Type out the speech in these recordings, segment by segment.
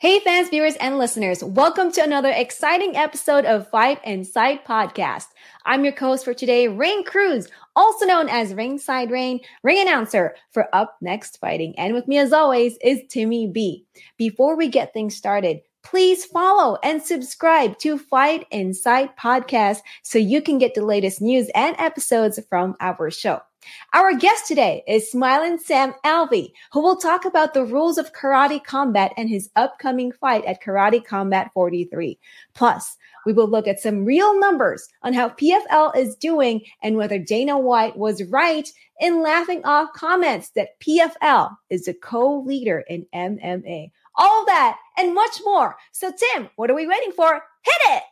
Hey, fans, viewers, and listeners, welcome to another exciting episode of Fight In Sight Podcast. I'm your host for today, Raine Cruz, also known as Ringside Raine, ring announcer for Up Next Fighting. And with me, as always, is Timmy B. Before we get things started, please follow and subscribe to Fight In Sight Podcast so you can get the latest news and episodes from our show. Our guest today is Smiling Sam Alvey, who will talk about the rules of karate combat and his upcoming fight at Karate Combat 43. Plus, we will look at some real numbers on how PFL is doing and whether Dana White was right in laughing off comments that PFL is the co-leader in MMA. All that and much more. So Tim, what are we waiting for? Hit it!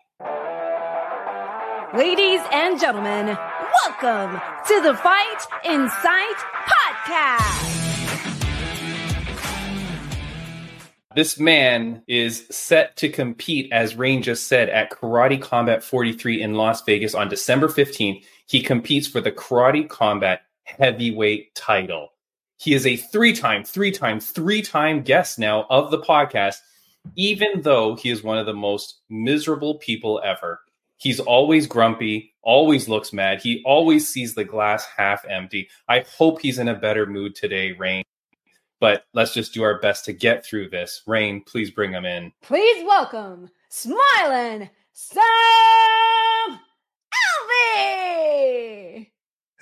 Ladies and gentlemen, welcome to the Fight In Sight podcast. This man is set to compete, as Raine just said, at Karate Combat 43 in Las Vegas on December 15th. He competes for the Karate Combat heavyweight title. He is a three time, three time, three time guest now of the podcast, even though he is one of the most miserable people ever. He's always grumpy, always looks mad. He always sees the glass half empty. I hope he's in a better mood today, Raine. But let's just do our best to get through this. Raine, please bring him in. Please welcome Smiling Sam Alvey.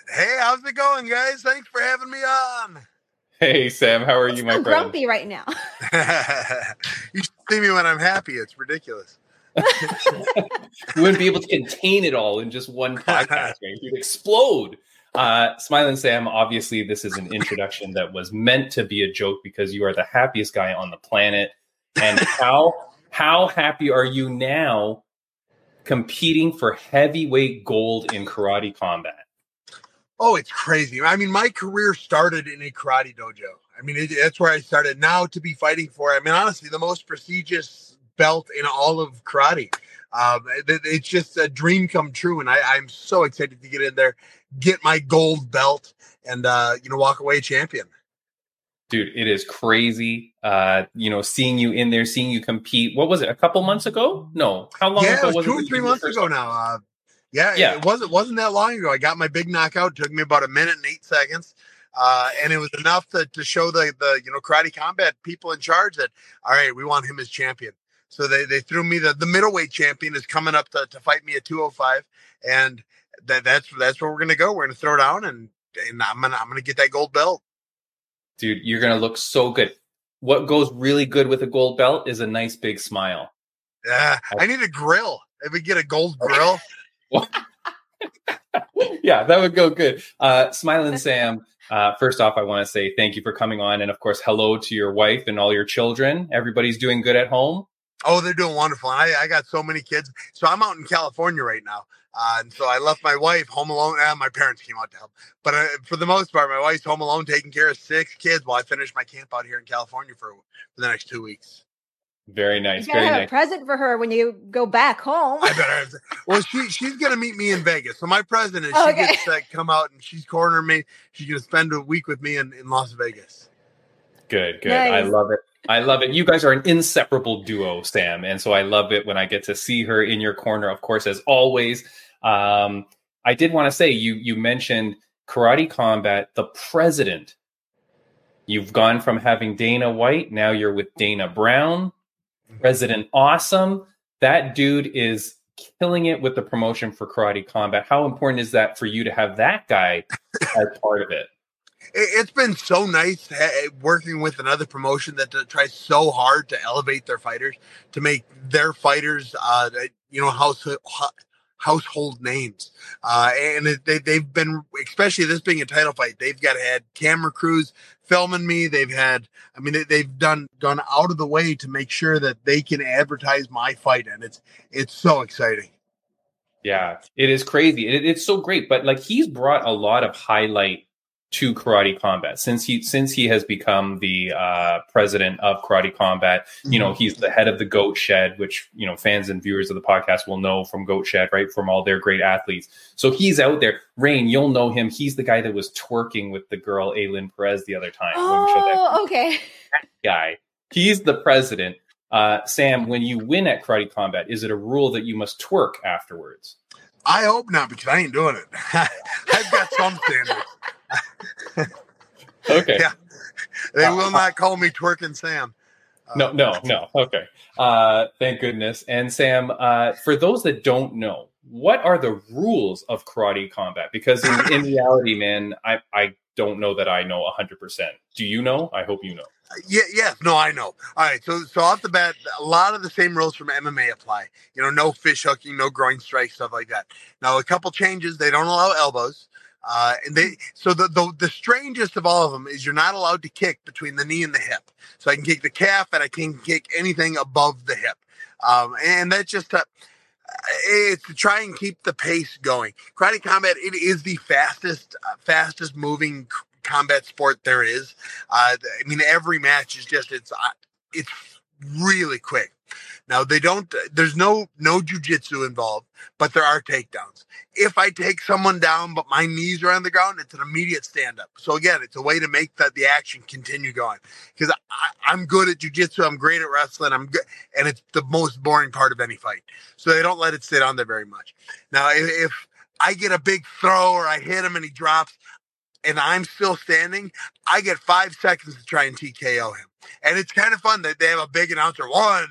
Hey, how's it going, guys? Thanks for having me on. Hey, Sam, how are you, my I'm friend? grumpy right now. you should see me when I'm happy. It's ridiculous. You wouldn't be able to contain it all in just one podcast. Right? You'd explode. Uh, Smiling Sam, obviously, this is an introduction that was meant to be a joke because you are the happiest guy on the planet. And how how happy are you now competing for heavyweight gold in karate combat? Oh, it's crazy. I mean, my career started in a karate dojo. I mean, it, that's where I started. Now to be fighting for, I mean, honestly, the most prestigious belt in all of karate. Um, it, it's just a dream come true, and I, am so excited to get in there, get my gold belt, and uh, you know, walk away champion. Dude, it is crazy. Uh, you know, seeing you in there, seeing you compete. What was it? A couple months ago? No, how long yeah, ago? it was two or three months ago now. Uh, yeah, yeah, it wasn't wasn't that long ago. I got my big knockout. It took me about a minute and eight seconds. Uh, and it was enough to, to show the the you know karate combat people in charge that all right, we want him as champion. So they, they threw me the, the middleweight champion is coming up to, to fight me at 205. And that that's that's where we're gonna go. We're gonna throw down and and I'm gonna I'm gonna get that gold belt. Dude, you're gonna look so good. What goes really good with a gold belt is a nice big smile. Yeah, I need a grill. If we get a gold grill. yeah, that would go good. Uh, Smiling Sam, uh, first off, I want to say thank you for coming on. And of course, hello to your wife and all your children. Everybody's doing good at home. Oh, they're doing wonderful. I, I got so many kids. So I'm out in California right now. Uh, and so I left my wife home alone. Uh, my parents came out to help. But uh, for the most part, my wife's home alone taking care of six kids while I finish my camp out here in California for, for the next two weeks. Very nice. You very have nice. a present for her when you go back home. I better. Have, well, she she's gonna meet me in Vegas. So my president, Oh, she gets to come out and she's cornering me. She's gonna spend a week with me in, in Las Vegas. Good, good. I love it. I love it. You guys are an inseparable duo, Sam. And so I love it when I get to see her in your corner, of course, as always. Um, I did want to say you you mentioned karate combat, the president. You've gone from having Dana White, now you're with Dana Brown, President Awesome. That dude is killing it with the promotion for karate combat. How important is that for you to have that guy as part of it? It, it's been so nice ha- working with another promotion that, tries so hard to elevate their fighters, to make their fighters, uh, you know, house, household names. Uh, and they, they've been, especially this being a title fight, they've got had camera crews filming me. They've had, I mean, they, they've done gone out of the way to make sure that they can advertise my fight, and it's it's so exciting. Yeah, it is crazy. It, it's so great, but like he's brought a lot of highlight to karate combat since he since he has become the uh, president of karate combat. You know, he's the head of the Goat Shed, which you know fans and viewers of the podcast will know from Goat Shed, right? From all their great athletes. So he's out there. Raine, you'll know him. He's the guy that was twerking with the girl Ailin Perez the other time. when we that Oh, okay. guy. He's the president. Uh, Sam, when you win at karate combat, is it a rule that you must twerk afterwards? I hope not because I ain't doing it. I've got some standards. okay. Yeah. They will not call me twerking Sam. No, no, no. Okay. Uh, thank goodness. And Sam, uh, for those that don't know, what are the rules of karate combat? Because in, in reality, man, I, I don't know that I know 100%. Do you know? I hope you know. Yeah, yes, no, I know. All right, so so off the bat, a lot of the same rules from MMA apply. You know, no fish hooking, no groin strikes, stuff like that. Now, a couple changes: they don't allow elbows, uh, and they so the, the the strangest of all of them is you're not allowed to kick between the knee and the hip. So I can kick the calf, and I can kick anything above the hip, um, and that's just to it's to try and keep the pace going. Karate combat it is the fastest uh, fastest moving combat sport there is. Uh, I mean, every match is just it's uh, it's really quick. Now they don't. There's no no jujitsu involved, but there are takedowns. If I take someone down, but my knees are on the ground, it's an immediate stand up. So again, it's a way to make that the action continue going. Because I'm good at jujitsu, I'm great at wrestling, I'm good, and it's the most boring part of any fight. So they don't let it sit on there very much. Now, if, if I get a big throw or I hit him and he drops, and I'm still standing, I get five seconds to try and TKO him. And it's kind of fun that they have a big announcer, one,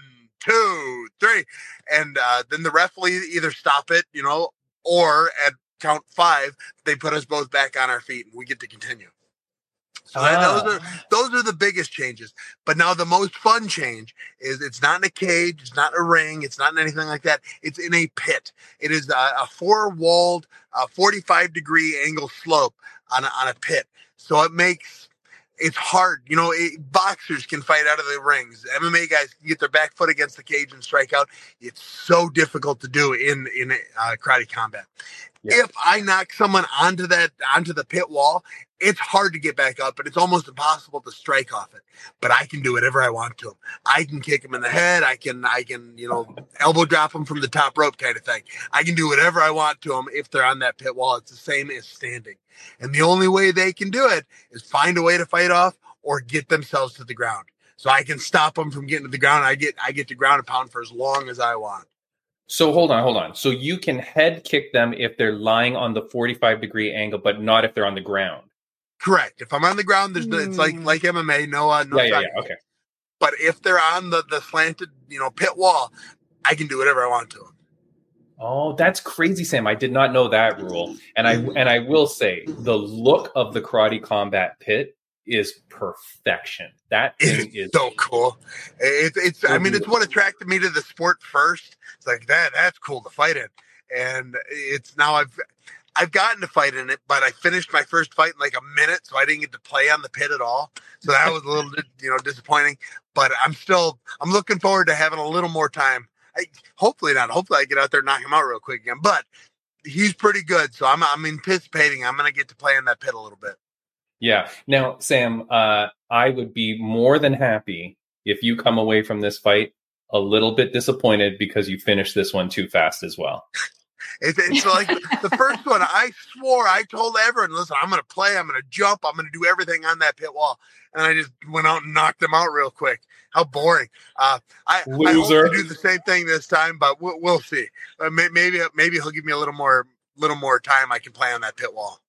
two, three. And uh, then the ref will either stop it, you know, or at count five, they put us both back on our feet and we get to continue. So that, those are ah. those are the biggest changes. But now the most fun change is it's not in a cage, it's not in a ring, it's not in anything like that. It's in a pit. It is a, a four walled, uh, 45 degree angle slope on a, on a pit. So it makes it's hard. You know, it, boxers can fight out of the rings. MMA guys can get their back foot against the cage and strike out. It's so difficult to do in in uh, karate combat. Yeah. If I knock someone onto that onto the pit wall, it's hard to get back up, but it's almost impossible to strike off it. But I can do whatever I want to him. I can kick him in the head. I can, I can, you know, elbow drop him from the top rope kind of thing. I can do whatever I want to them if they're on that pit wall. It's the same as standing. And the only way they can do it is find a way to fight off or get themselves to the ground. So I can stop them from getting to the ground. I get, I get to ground and pound for as long as I want. So hold on, hold on. So you can head kick them if they're lying on the 45 degree angle, but not if they're on the ground. Correct. If I'm on the ground, there's mm. it's like like MMA, no uh, no. Yeah, yeah, yeah, Okay. But if they're on the the slanted, you know, pit wall, I can do whatever I want to them. Oh, that's crazy, Sam. I did not know that rule. And I and I will say the look of the karate combat pit is perfection. That thing is so cool. It's it's so I mean it's what attracted me to the sport first. It's like that that's cool to fight in. And it's now I've I've gotten to fight in it, but I finished my first fight in like a minute, so I didn't get to play on the pit at all. So that was a little, you know, disappointing. But I'm still, I'm looking forward to having a little more time. I, hopefully not. Hopefully I get out there knock him out real quick again. But he's pretty good, so I'm, I'm anticipating I'm going to get to play in that pit a little bit. Yeah. Now, Sam, uh, I would be more than happy if you come away from this fight a little bit disappointed because you finished this one too fast as well. It's, it's like the first one. I swore I told everyone, "Listen, I'm going to play. I'm going to jump. I'm going to do everything on that pit wall." And I just went out and knocked them out real quick. How boring! Uh, I, I hope to do the same thing this time, but we'll, we'll see. Uh, maybe maybe he'll give me a little more little more time. I can play on that pit wall.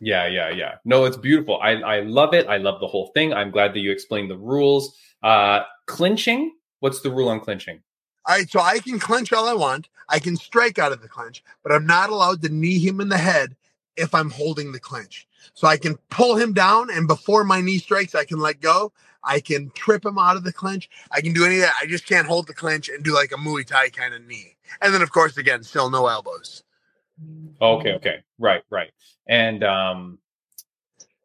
Yeah, yeah, yeah. No, it's beautiful. I I love it. I love the whole thing. I'm glad that you explained the rules. Uh, clinching. What's the rule on clinching? All right, so I can clinch all I want. I can strike out of the clinch, but I'm not allowed to knee him in the head if I'm holding the clinch. So I can pull him down, and before my knee strikes, I can let go. I can trip him out of the clinch. I can do any of that. I just can't hold the clinch and do like a Muay Thai kind of knee. And then, of course, again, still no elbows. Okay, okay, right, right. And um,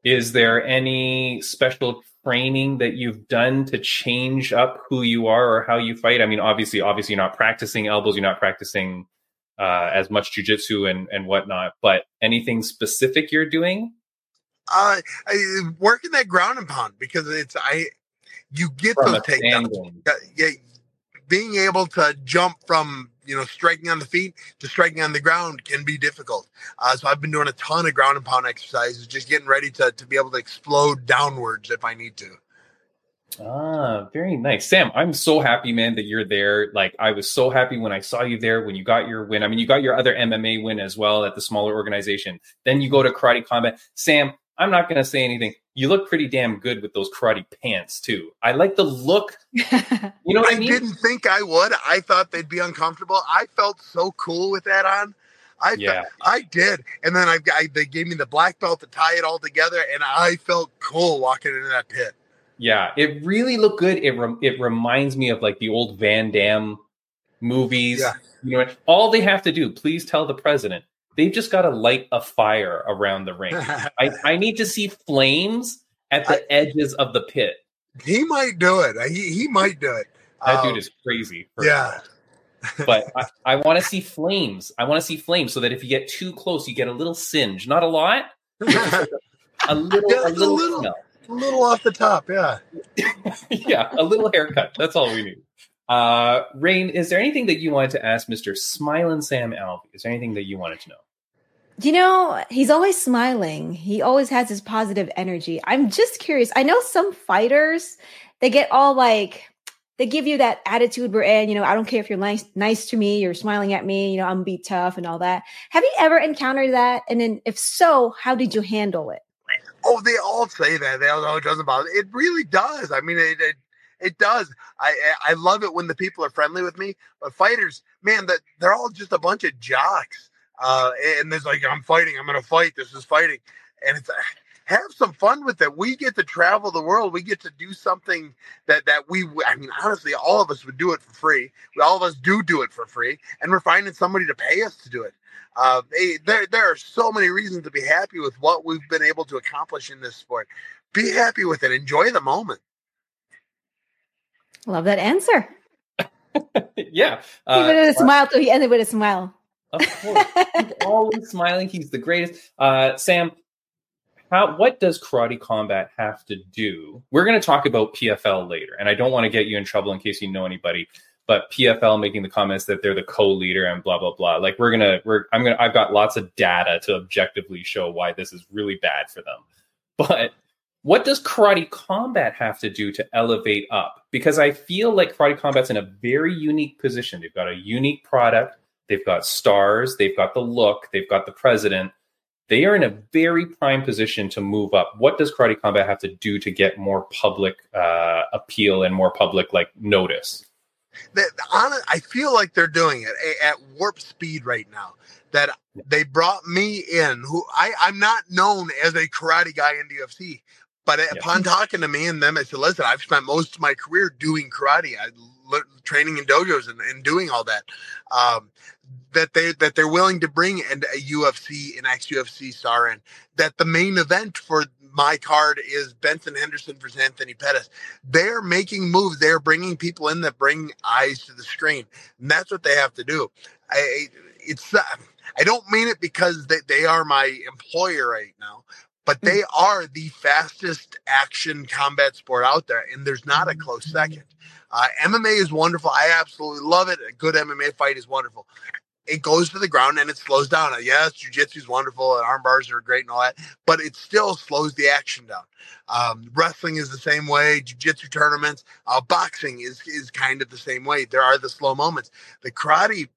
is there any special training that you've done to change up who you are or how you fight? I mean, obviously, obviously, you're not practicing elbows, you're not practicing uh, as much jujitsu and and whatnot. But anything specific you're doing? Uh, I, working that ground and pound because it's I. You get From those takedowns. Yeah, being able to jump from you know striking on the feet to striking on the ground can be difficult. Uh, so I've been doing a ton of ground and pound exercises, just getting ready to to be able to explode downwards if I need to. Ah, very nice. Sam, I'm so happy, man, that you're there. Like, I was so happy when I saw you there when you got your win. I mean, you got your other MMA win as well at the smaller organization. Then you go to Karate Combat. Sam, I'm not going to say anything. You look pretty damn good with those karate pants, too. I like the look. You know what I, I mean? didn't think I would. I thought they'd be uncomfortable. I felt so cool with that on. I Yeah. I did, and then I, I they gave me the black belt to tie it all together, and I felt cool walking into that pit. Yeah, it really looked good. It rem- it reminds me of like the old Van Damme movies. Yeah. You know, all they have to do, please tell the president, they've just got to light a fire around the ring. I, I need to see flames at the edges of the pit. he might do it. He he might do it. That Um, dude is crazy. yeah. But I, I want to see flames. I want to see flames so that if you get too close, you get a little singe. Not a lot, a little, Just a a little, little. a little off the top. Yeah. yeah, a little haircut. That's all we need. Uh, Raine, is there anything that you wanted to ask Mr. Smiling Sam Alvey? Is there anything that you wanted to know? You know, he's always smiling. He always has his positive energy. I'm just curious. I know some fighters, they get all like, they give you that attitude where, and you know, I don't care if you're nice, nice to me, you're smiling at me, you know, I'm gonna be tough and all that. Have you ever encountered that? And then, if so, how did you handle it? Oh, they all say that. They all know it doesn't bother. It really does. I mean, it it, it does. I I love it when the people are friendly with me. But fighters, man, that they're all just a bunch of jocks. Uh, and there's like, I'm fighting. I'm gonna fight. This is fighting, and it's have some fun with it. We get to travel the world. We get to do something that that we. I mean, honestly, all of us would do it for free. We, all of us do do it for free, and we're finding somebody to pay us to do it. Uh, there, there are so many reasons to be happy with what we've been able to accomplish in this sport. Be happy with it. Enjoy the moment. Love that answer. yeah. Even with a smile, so he ended with a smile. Of course. He's always smiling. He's the greatest. Uh, Sam, how what does karate combat have to do? We're going to talk about PFL later, and I don't want to get you in trouble in case you know anybody. But PFL making the comments that they're the co-leader and blah blah blah. Like we're gonna, we're I'm gonna, I've got lots of data to objectively show why this is really bad for them. But what does karate combat have to do to elevate up? Because I feel like karate combat's in a very unique position. They've got a unique product. They've got stars. They've got the look. They've got the president. They are in a very prime position to move up. What does karate combat have to do to get more public uh, appeal and more public like notice? That on I feel like they're doing it at warp speed right now. That they brought me in, who I I'm not known as a karate guy in the But upon talking to me and them, I said, "Listen, I've spent most of my career doing karate. I training in dojos and, and doing all that." Um, that they that they're willing to bring and a UFC an ex UFC star in. That the main event for my card is Benson Henderson versus Anthony Pettis. They're making moves. They're bringing people in that bring eyes to the screen, and that's what they have to do. I it's uh, I don't mean it because they, they are my employer right now, but they are the fastest action combat sport out there, and there's not a close second. Uh, MMA is wonderful. I absolutely love it. A good MMA fight is wonderful it goes to the ground and it slows down. Yes, jujitsu is wonderful and arm bars are great and all that, but it still slows the action down. Um, wrestling is the same way. Jujitsu tournaments, uh, boxing is is kind of the same way. There are the slow moments. The karate,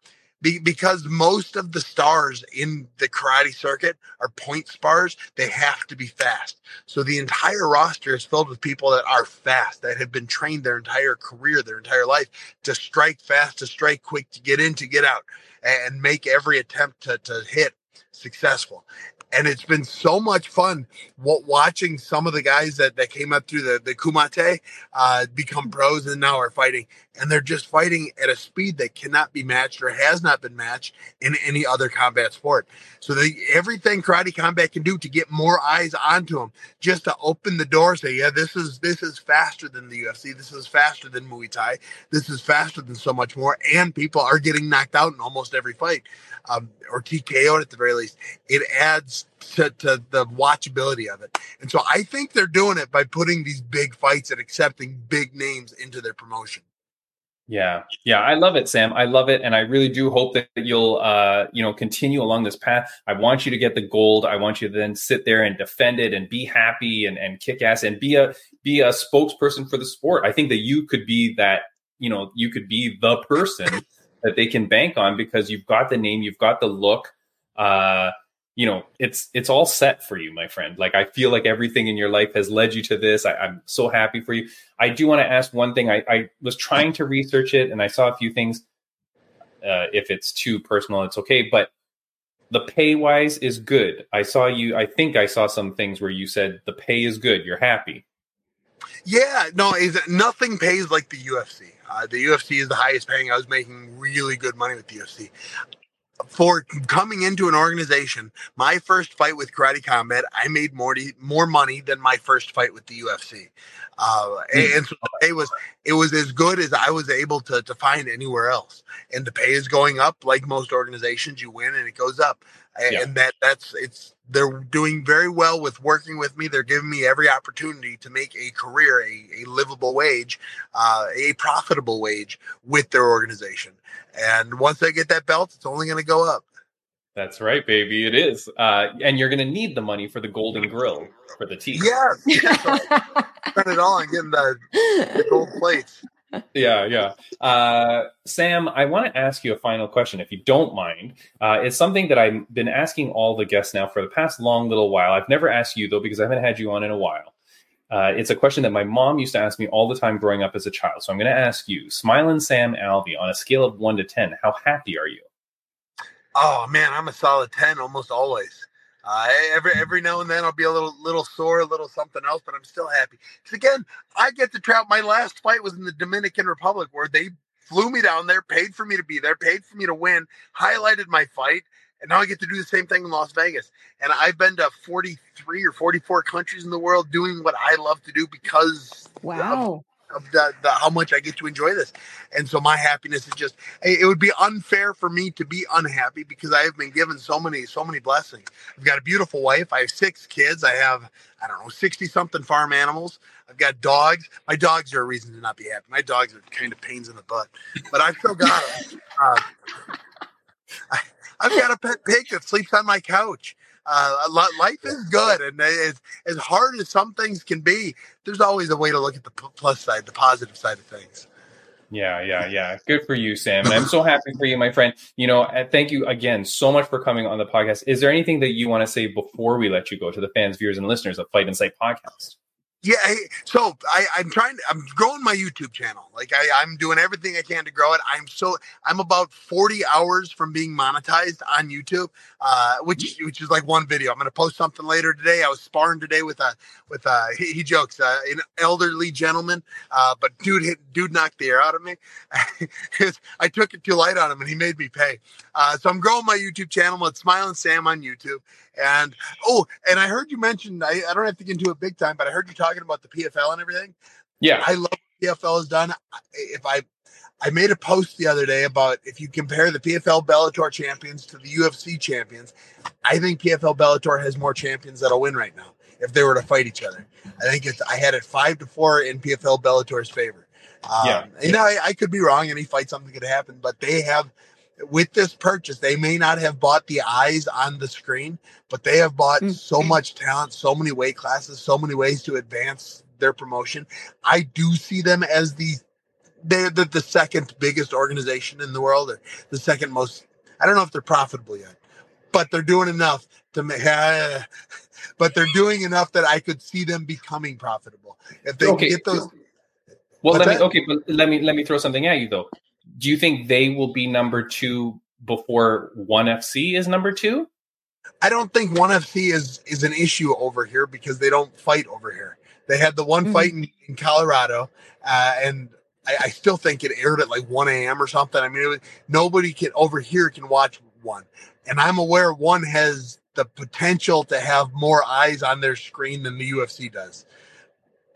be, because most of the stars in the karate circuit are point spars, they have to be fast. So the entire roster is filled with people that are fast, that have been trained their entire career, their entire life to strike fast, to strike quick, to get in, to get out and make every attempt to, to hit successful. And it's been so much fun watching some of the guys that, that came up through the, the Kumite uh, become pros and now are fighting. And they're just fighting at a speed that cannot be matched or has not been matched in any other combat sport. So everything karate combat can do to get more eyes onto them, just to open the door, say, yeah, this is this is faster than the UFC. This is faster than Muay Thai. This is faster than so much more. And people are getting knocked out in almost every fight um, or TKO'd at the very least. It adds to, to the watchability of it. And so I think they're doing it by putting these big fights and accepting big names into their promotion. Yeah, yeah, I love it, Sam. I love it, and I really do hope that you'll, uh, you know, continue along this path. I want you to get the gold. I want you to then sit there and defend it and be happy and and kick ass and be a be a spokesperson for the sport. I think that you could be that. You know, you could be the person that they can bank on because you've got the name, you've got the look. Uh, you know it's it's all set for you my friend. Like i feel like everything in your life has led you to this. I, am so happy for you. I do want to ask one thing. I, I, was trying to research it and i saw a few things uh, if it's too personal it's okay but the pay wise is good. I saw you i think i saw some things where you said the pay is good you're happy. Yeah no is nothing pays like the ufc uh, the UFC is the highest paying. I was making really good money with the UFC for coming into an organization, my first fight with Karate Combat, I made more more money than my first fight with the UFC, uh, and, and, so it was it was as good as I was able to to find anywhere else. And the pay is going up, like most organizations. You win and it goes up, yeah. and that that's it's they're doing very well with working with me. They're giving me every opportunity to make a career, a, a livable wage, uh, a profitable wage with their organization. And once I get that belt, it's only going to go up. That's right, baby. It is. Uh, and you're going to need the money for the golden grill for the teeth. Yes. Spend it all on getting the, the gold plates. Yeah, yeah. Uh, Sam, I want to ask you a final question, if you don't mind. Uh, it's something that I've been asking all the guests now for the past long little while. I've never asked you though because I haven't had you on in a while. Uh, it's a question that my mom used to ask me all the time growing up as a child. So I'm going to ask you, Smiling Sam Alvey, on a scale of one to 10, how happy are you? Oh, man, I'm a solid 10 almost always. Uh, every every now and then I'll be a little little sore, a little something else, but I'm still happy. Because again, I get to travel. My last fight was in the Dominican Republic, where they flew me down there, paid for me to be there, paid for me to win, highlighted my fight, and now I get to do the same thing in Las Vegas. And I've been to 43 or 44 countries in the world doing what I love to do because wow. Of, of the, the, how much I get to enjoy this. And so my happiness is just it would be unfair for me to be unhappy because I have been given so many so many blessings. I've got a beautiful wife, I have six kids, I have I don't know 60 something farm animals. I've got dogs. My dogs are a reason to not be happy. My dogs are kind of pains in the butt, but I've still got them. Uh, I, I've got a pet pig that sleeps on my couch. Uh, life is good, and as as hard as some things can be, there's always a way to look at the plus side, the positive side of things. Yeah, yeah, yeah. Good for you, Sam. And I'm so happy for you, my friend. You know, thank you again so much for coming on the podcast. Is there anything that you want to say before we let you go to the fans, viewers, and listeners of Fight and Insight Podcast? Yeah, so I, I'm trying. To, I'm growing my YouTube channel. Like I, I'm doing everything I can to grow it. I'm so I'm about 40 hours from being monetized on YouTube, uh, which which is like one video. I'm gonna post something later today. I was sparring today with a with a he, he jokes uh, an elderly gentleman, uh, but dude hit dude knocked the air out of me. I took it too light on him, and he made me pay. Uh, so I'm growing my YouTube channel. It's Smiling Sam on YouTube. And oh, and I heard you mention I, I don't have to get into it big time, but I heard you talking about the PFL and everything. Yeah, I love what PFL has done. If I I made a post the other day about if you compare the PFL Bellator champions to the UFC champions, I think PFL Bellator has more champions that'll win right now if they were to fight each other. I think it's I had it five to four in PFL Bellator's favor. Um, yeah, yeah. I, I could be wrong. Any fight, something could happen, but they have with this purchase, they may not have bought the eyes on the screen, but they have bought mm-hmm. so much talent, so many weight classes, so many ways to advance their promotion. I do see them as the they're the, the second biggest organization in the world, or the second most. I don't know if they're profitable yet, but they're doing enough to make. Uh, but they're doing enough that I could see them becoming profitable if they okay. get those. Well, let that, me okay, but let me let me throw something at you though do you think they will be number two before One FC is number two? I don't think One FC is is an issue over here because they don't fight over here. They had the one mm-hmm. fight in, in Colorado, uh, and I, I, still think it aired at like 1 a.m. or something. I mean, was, nobody can over here can watch one, and I'm aware one has the potential to have more eyes on their screen than the UFC does,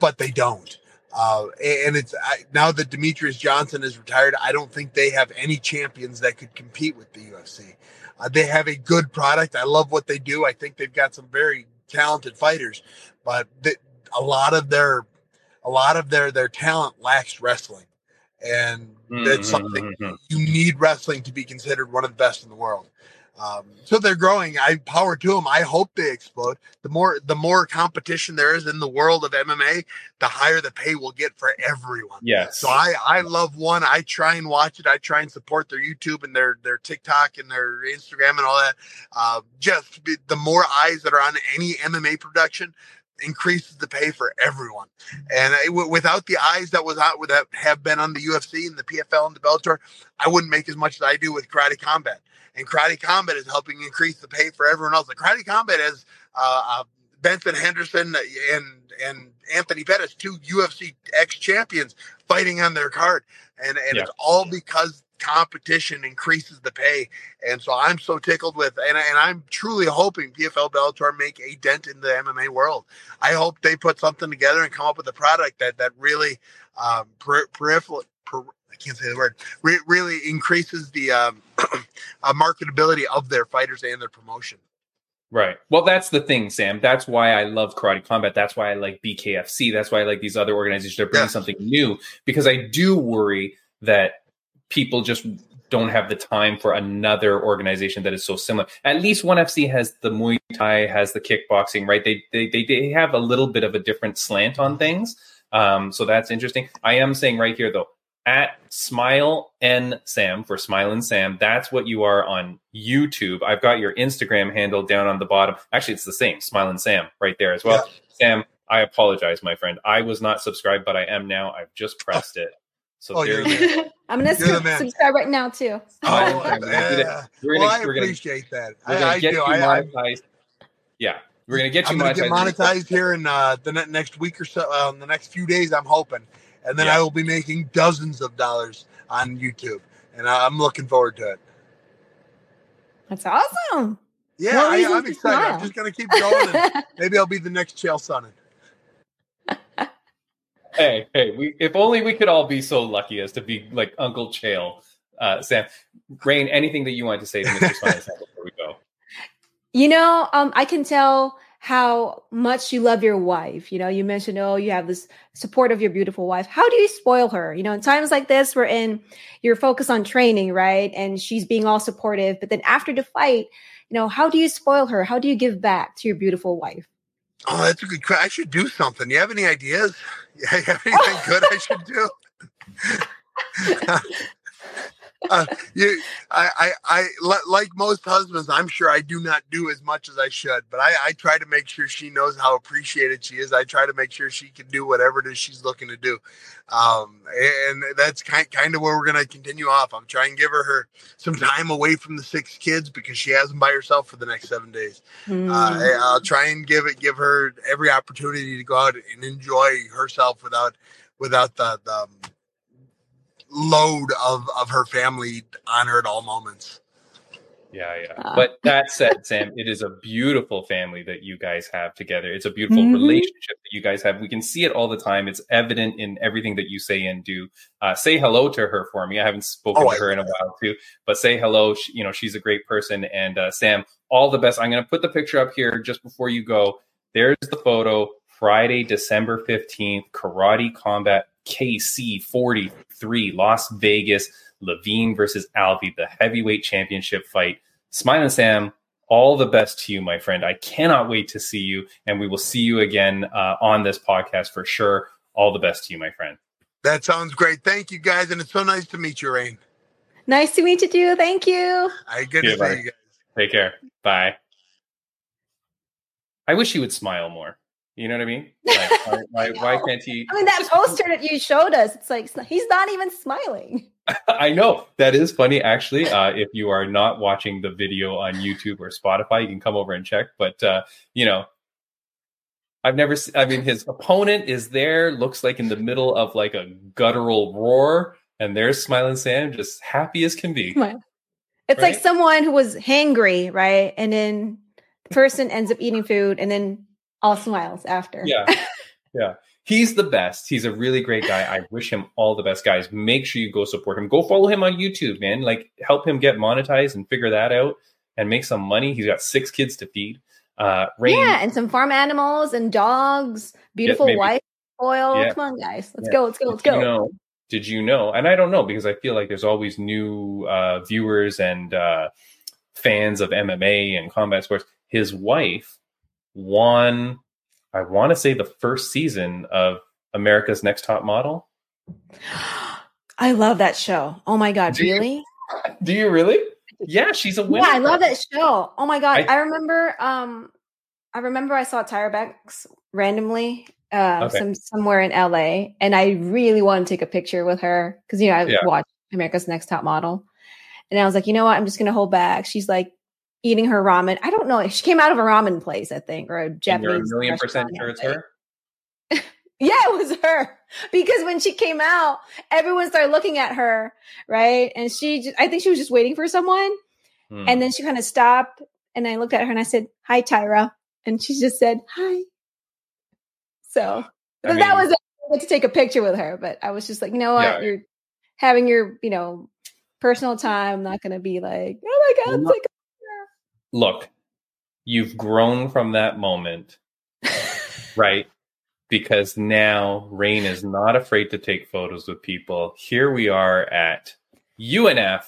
but they don't. Uh, and it's I, now that Demetrious Johnson is retired, I don't think they have any champions that could compete with the UFC. Uh, they have a good product. I love what they do. I think they've got some very talented fighters, but a lot of their a lot of their their talent lacks wrestling. and that's something mm-hmm. you need wrestling to be considered one of the best in the world. Um, so they're growing. I power to them. I hope they explode. The more the more competition there is in the world of MMA, the higher the pay will get for everyone. Yes. So I I love one. I try and watch it. I try and support their YouTube and their their TikTok and their Instagram and all that. Uh, just the more eyes that are on any MMA production, increases the pay for everyone. And it, without the eyes that was out that have been on the UFC and the PFL and the Bellator, I wouldn't make as much as I do with Karate Combat and Karate Combat is helping increase the pay for everyone else. The Karate Combat has uh, uh, Benson Henderson and and Anthony Pettis, two UFC ex champions, fighting on their card, and and yeah. it's all because competition increases the pay. And so I'm so tickled with, and, and I'm truly hoping PFL Bellator make a dent in the MMA world. I hope they put something together and come up with a product that that really um, peripheral, per, I can't say the word, re- really increases the um, uh, marketability of their fighters and their promotion. Right. Well, that's the thing, Sam. That's why I love Karate Combat. That's why I like BKFC. That's why I like these other organizations that are bringing something new because I do worry that people just don't have the time for another organization that is so similar. At least ONE FC has the Muay Thai, has the kickboxing, right? They they they, they have a little bit of a different slant on things. Um, so that's interesting. I am saying right here though, at Smile and Sam for Smile and Sam. That's what you are on YouTube. I've got your Instagram handle down on the bottom. Actually, it's the same, Smile and Sam, right there as well. Yeah. Sam, I apologize, my friend. I was not subscribed, but I am now. I've just pressed it. So oh, there you I'm gonna subscribe right now too. Oh, yeah. We're gonna, well, I appreciate that. I, I do. I, I, yeah, we're gonna get you I'm monetized. Get monetized here in uh, the next week or so. Uh, in the next few days, I'm hoping and then yeah. I will be making dozens of dollars on YouTube, and I'm looking forward to it. That's awesome. Yeah, I, am excited. Smile. I'm just gonna keep going, and maybe I'll be the next Chael Sonnen. hey, hey, we if only we could all be so lucky as to be like Uncle Chael. Uh, Sam, Raine, anything that you wanted to say to Mr. Sonnen before we go? You know, um, I can tell how much you love your wife. You know, you mentioned, oh, you have this support of your beautiful wife. How do you spoil her? You know, in times like this, we're in your focus on training, right? And she's being all supportive. But then after the fight, you know, how do you spoil her? How do you give back to your beautiful wife? Oh, that's a good question. I should do something. You have any ideas? Yeah, you have anything good I should do? uh, you, I, I, I, like most husbands, I'm sure I do not do as much as I should, but I, I try to make sure she knows how appreciated she is. I try to make sure she can do whatever it is she's looking to do. Um, and that's kind, kind of where we're going to continue off. I'm trying to give her, her some time away from the six kids because she has them by herself for the next seven days. Mm. Uh, I'll try and give it, give her every opportunity to go out and enjoy herself without, without the, the, um, load of of her family on her at all moments. Yeah, yeah. Uh, but that said, Sam, it is a beautiful family that you guys have together. It's a beautiful mm-hmm. relationship that you guys have. We can see it all the time. It's evident in everything that you say and do. Uh, say hello to her for me. I haven't spoken oh, to her in a while too, but say hello. She, you know, she's a great person. And uh, Sam, all the best. I'm going to put the picture up here just before you go. There's the photo. Friday, December 15th, Karate Combat KC 43, Las Vegas, Levine versus Alvey, the heavyweight championship fight. Smile and Sam, all the best to you, my friend. I cannot wait to see you, and we will see you again uh, on this podcast for sure. All the best to you, my friend. That sounds great. Thank you, guys, and it's so nice to meet you, Raine. Nice to meet you too. Thank you. I good to see you guys. Take care. Bye. I wish you would smile more. You know what I mean? Like, why, why, why, can't he? I mean, that poster that you showed us, it's like he's not even smiling. I know that is funny. Actually, uh, if you are not watching the video on YouTube or Spotify, you can come over and check. But uh, you know, I've never. Se- I mean, his opponent is there, looks like in the middle of like a guttural roar, and there's Smiling Sam, just happy as can be. Smile. It's right? like someone who was hangry, right? And then the person ends up eating food, and then all smiles after. Yeah. Yeah. He's the best. He's a really great guy. I wish him all the best, guys. Make sure you go support him. Go follow him on YouTube, man. Like help him get monetized and figure that out and make some money. He's got six kids to feed. Uh, Raine, yeah, and some farm animals and dogs. Beautiful yeah, wife oil. Yeah. Come on, guys. Let's yeah. go. Let's go. Let's go. You know, did you know? And I don't know because I feel like there's always new uh, viewers and uh, fans of MMA and combat sports. His wife won, I want to say, the first season of America's Next Top Model. I love that show. Oh my god, Do you- really? Do you really? Yeah, she's a winner. Yeah, I love that show. Oh my god, I- I, remember. Um, I remember I saw Tyra Banks randomly, uh, Okay. some somewhere in LA, and I really wanted to take a picture with her because you know I Yeah. watched America's Next Top Model, and I was like, you know what, I'm just gonna hold back. She's like eating her ramen. I don't know. She came out of a ramen place, I think, or a And you're Japanese. a million percent sure it's her. Yeah, it was her because when she came out, everyone started looking at her, right? And she, just, I think she was just waiting for someone. Hmm. And then she kind of stopped and I looked at her and I said, Hi, Tyra. And she just said, Hi. So I but that was it. I went to take a picture with her, but I was just like, you know what? Yeah. You're having your, you know, personal time. I'm not going to be like, oh my God, Well, take look, you've grown from that moment, right? Because now Raine is not afraid to take photos with people. Here we are at UNF.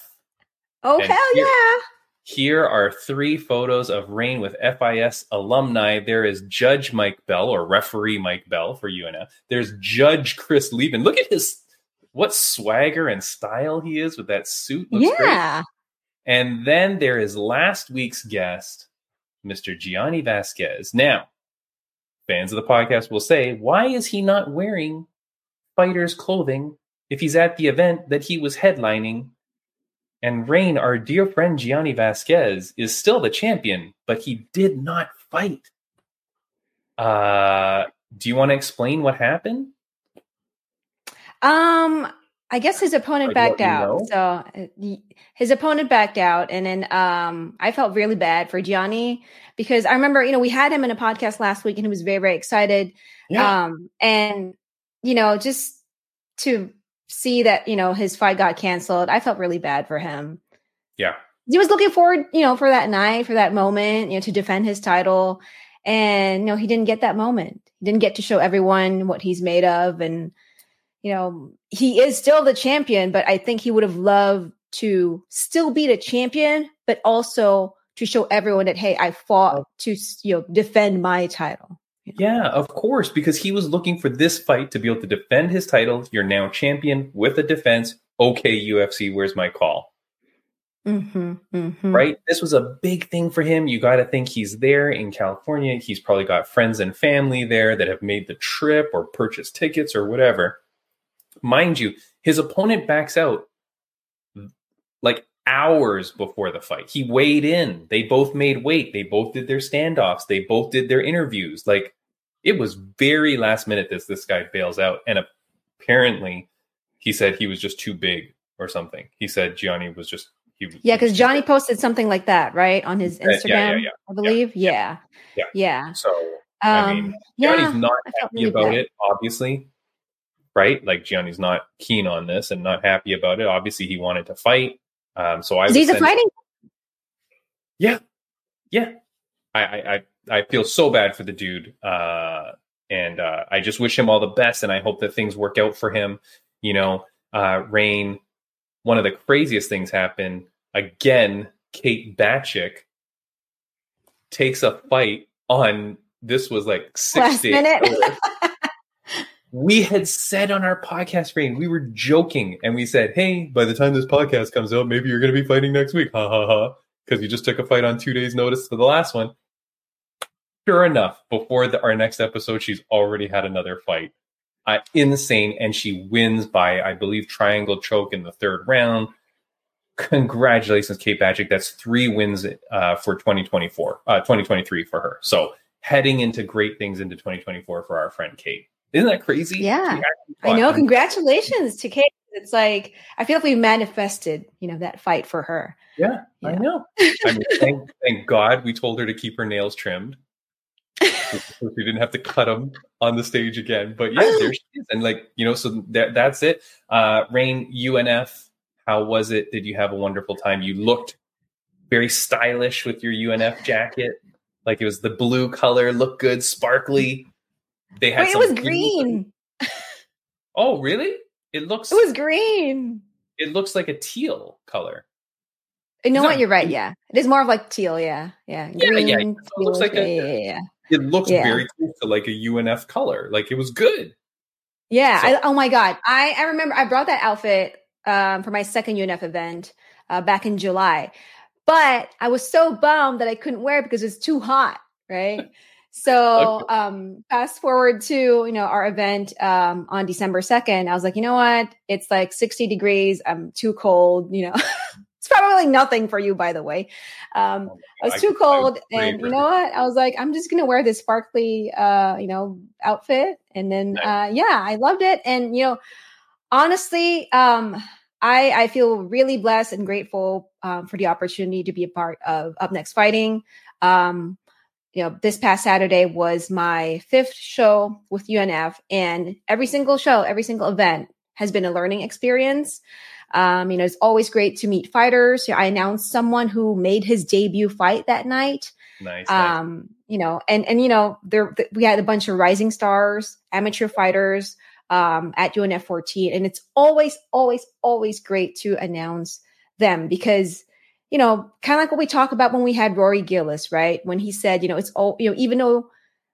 Oh, hell here- yeah. Here are three photos of Raine with FIS alumni. There is Judge Mike Bell or referee Mike Bell for UNF. There's Judge Chris Lieben. Look at his what swagger and style he is with that suit. Looks great. And then there is last week's guest, Mr. Gianni Vasquez. Now, fans of the podcast will say, why is he not wearing fighters' clothing if he's at the event that he was headlining? And Raine, our dear friend Gianni Vasquez, is still the champion, but he did not fight. Uh, do you want to explain what happened? Um, I guess his opponent backed don't you out. know? So uh, his opponent backed out, and then um, I felt really bad for Gianni because I remember, you know, we had him in a podcast last week, and he was very, very excited. Um, and you know, just to see that you know his fight got canceled, I felt really bad for him. yeah. He was looking forward, you know, for that night, for that moment, you know, to defend his title, and no, he didn't get that moment. He didn't get to show everyone what he's made of, and you know, he is still the champion, but I think he would have loved to still be the champion, but also to show everyone that hey, I fought to you know defend my title. Yeah, of course, because he was looking for this fight to be able to defend his title. You're now champion with a defense. Okay, UFC, where's my call? Mm-hmm, mm-hmm. Right? This was a big thing for him. You got to think he's there in California. He's probably got friends and family there that have made the trip or purchased tickets or whatever. Mind you, his opponent backs out like hours before the fight. He weighed in. They both made weight. They both did their standoffs. They both did their interviews. Like it was very last minute this this guy bails out and apparently he said he was just too big or something. He said Gianni was just he Yeah, because Gianni big. posted something like that, right, on his Yeah, yeah, Instagram, yeah, yeah, I believe. Yeah, yeah. yeah. So Um, I mean, yeah, Gianni's not happy about it, obviously. Right? Like Gianni's not keen on this and not happy about it. Obviously, he wanted to fight. Um, so I was he's a fighting. Yeah, yeah. I, I I I feel so bad for the dude, uh, and uh, I just wish him all the best, and I hope that things work out for him. You know, uh, Raine. One of the craziest things happened again. Kate Batchick takes a fight on. This was like six Last days. we had said on our podcast, Raine, we were joking, and we said, "Hey, by the time this podcast comes out, maybe you're going to be fighting next week." Ha ha ha! Because you just took a fight on two days' notice for the last one. Sure enough, before the, our next episode, she's already had another fight. Uh, insane, and she wins by, I believe, triangle choke in the third round. Congratulations, Kate Patrick. That's three wins uh, for 2024, uh, 2023 for her. So heading into great things into 2024 for our friend Kate. Isn't that crazy? Yeah. I know. Congratulations to Kate. It's like I feel like we manifested, you know, that fight for her. Yeah, I know. I mean, thank, thank God we told her to keep her nails trimmed. so she didn't have to cut them on the stage again. But yeah, there she is. And like, you know, so that, that's it. Uh, Raine, UNF, how was it? Did you have a wonderful time? You looked very stylish with your UNF jacket. Like it was the blue color, look good, sparkly. They had Wait, it was green-. Oh, really? It looks. It was green. It looks like a teal color. You know what? You're right. Yeah, it is more of like teal. Yeah, yeah. Yeah, yeah, Green, it looks like a- yeah, yeah, yeah. It looks Yeah. very close to like a UNF color. Like it was good. Yeah. So- I, oh my God. I, I remember I brought that outfit um, for my second UNF event uh, back in July, but I was so bummed that I couldn't wear it because it was too hot. Right. So um, fast forward to, you know, our event um, on December 2nd, I was like, you know what? It's like 60 degrees. I'm too cold, you know. it's probably nothing for you, by the way. Um, I was too cold, and you know what? I was like, I'm just gonna wear this sparkly, uh, you know, outfit, and then, uh, yeah, I loved it, and you know, honestly, um, I I feel really blessed and grateful um, for the opportunity to be a part of Up Next Fighting. Um, you know, this past Saturday was my fifth show with UNF, and every single show, every single event has been a learning experience. Um, you know, it's always great to meet fighters. I announced someone who made his debut fight that night. Nice. nice. Um, you know, and and you know, there we had a bunch of rising stars, amateur fighters um, at UNF 14, and it's always, always, always great to announce them because you know, kind of like what we talk about when we had Rory Gillis, right? When he said, you know, it's all, you know, even though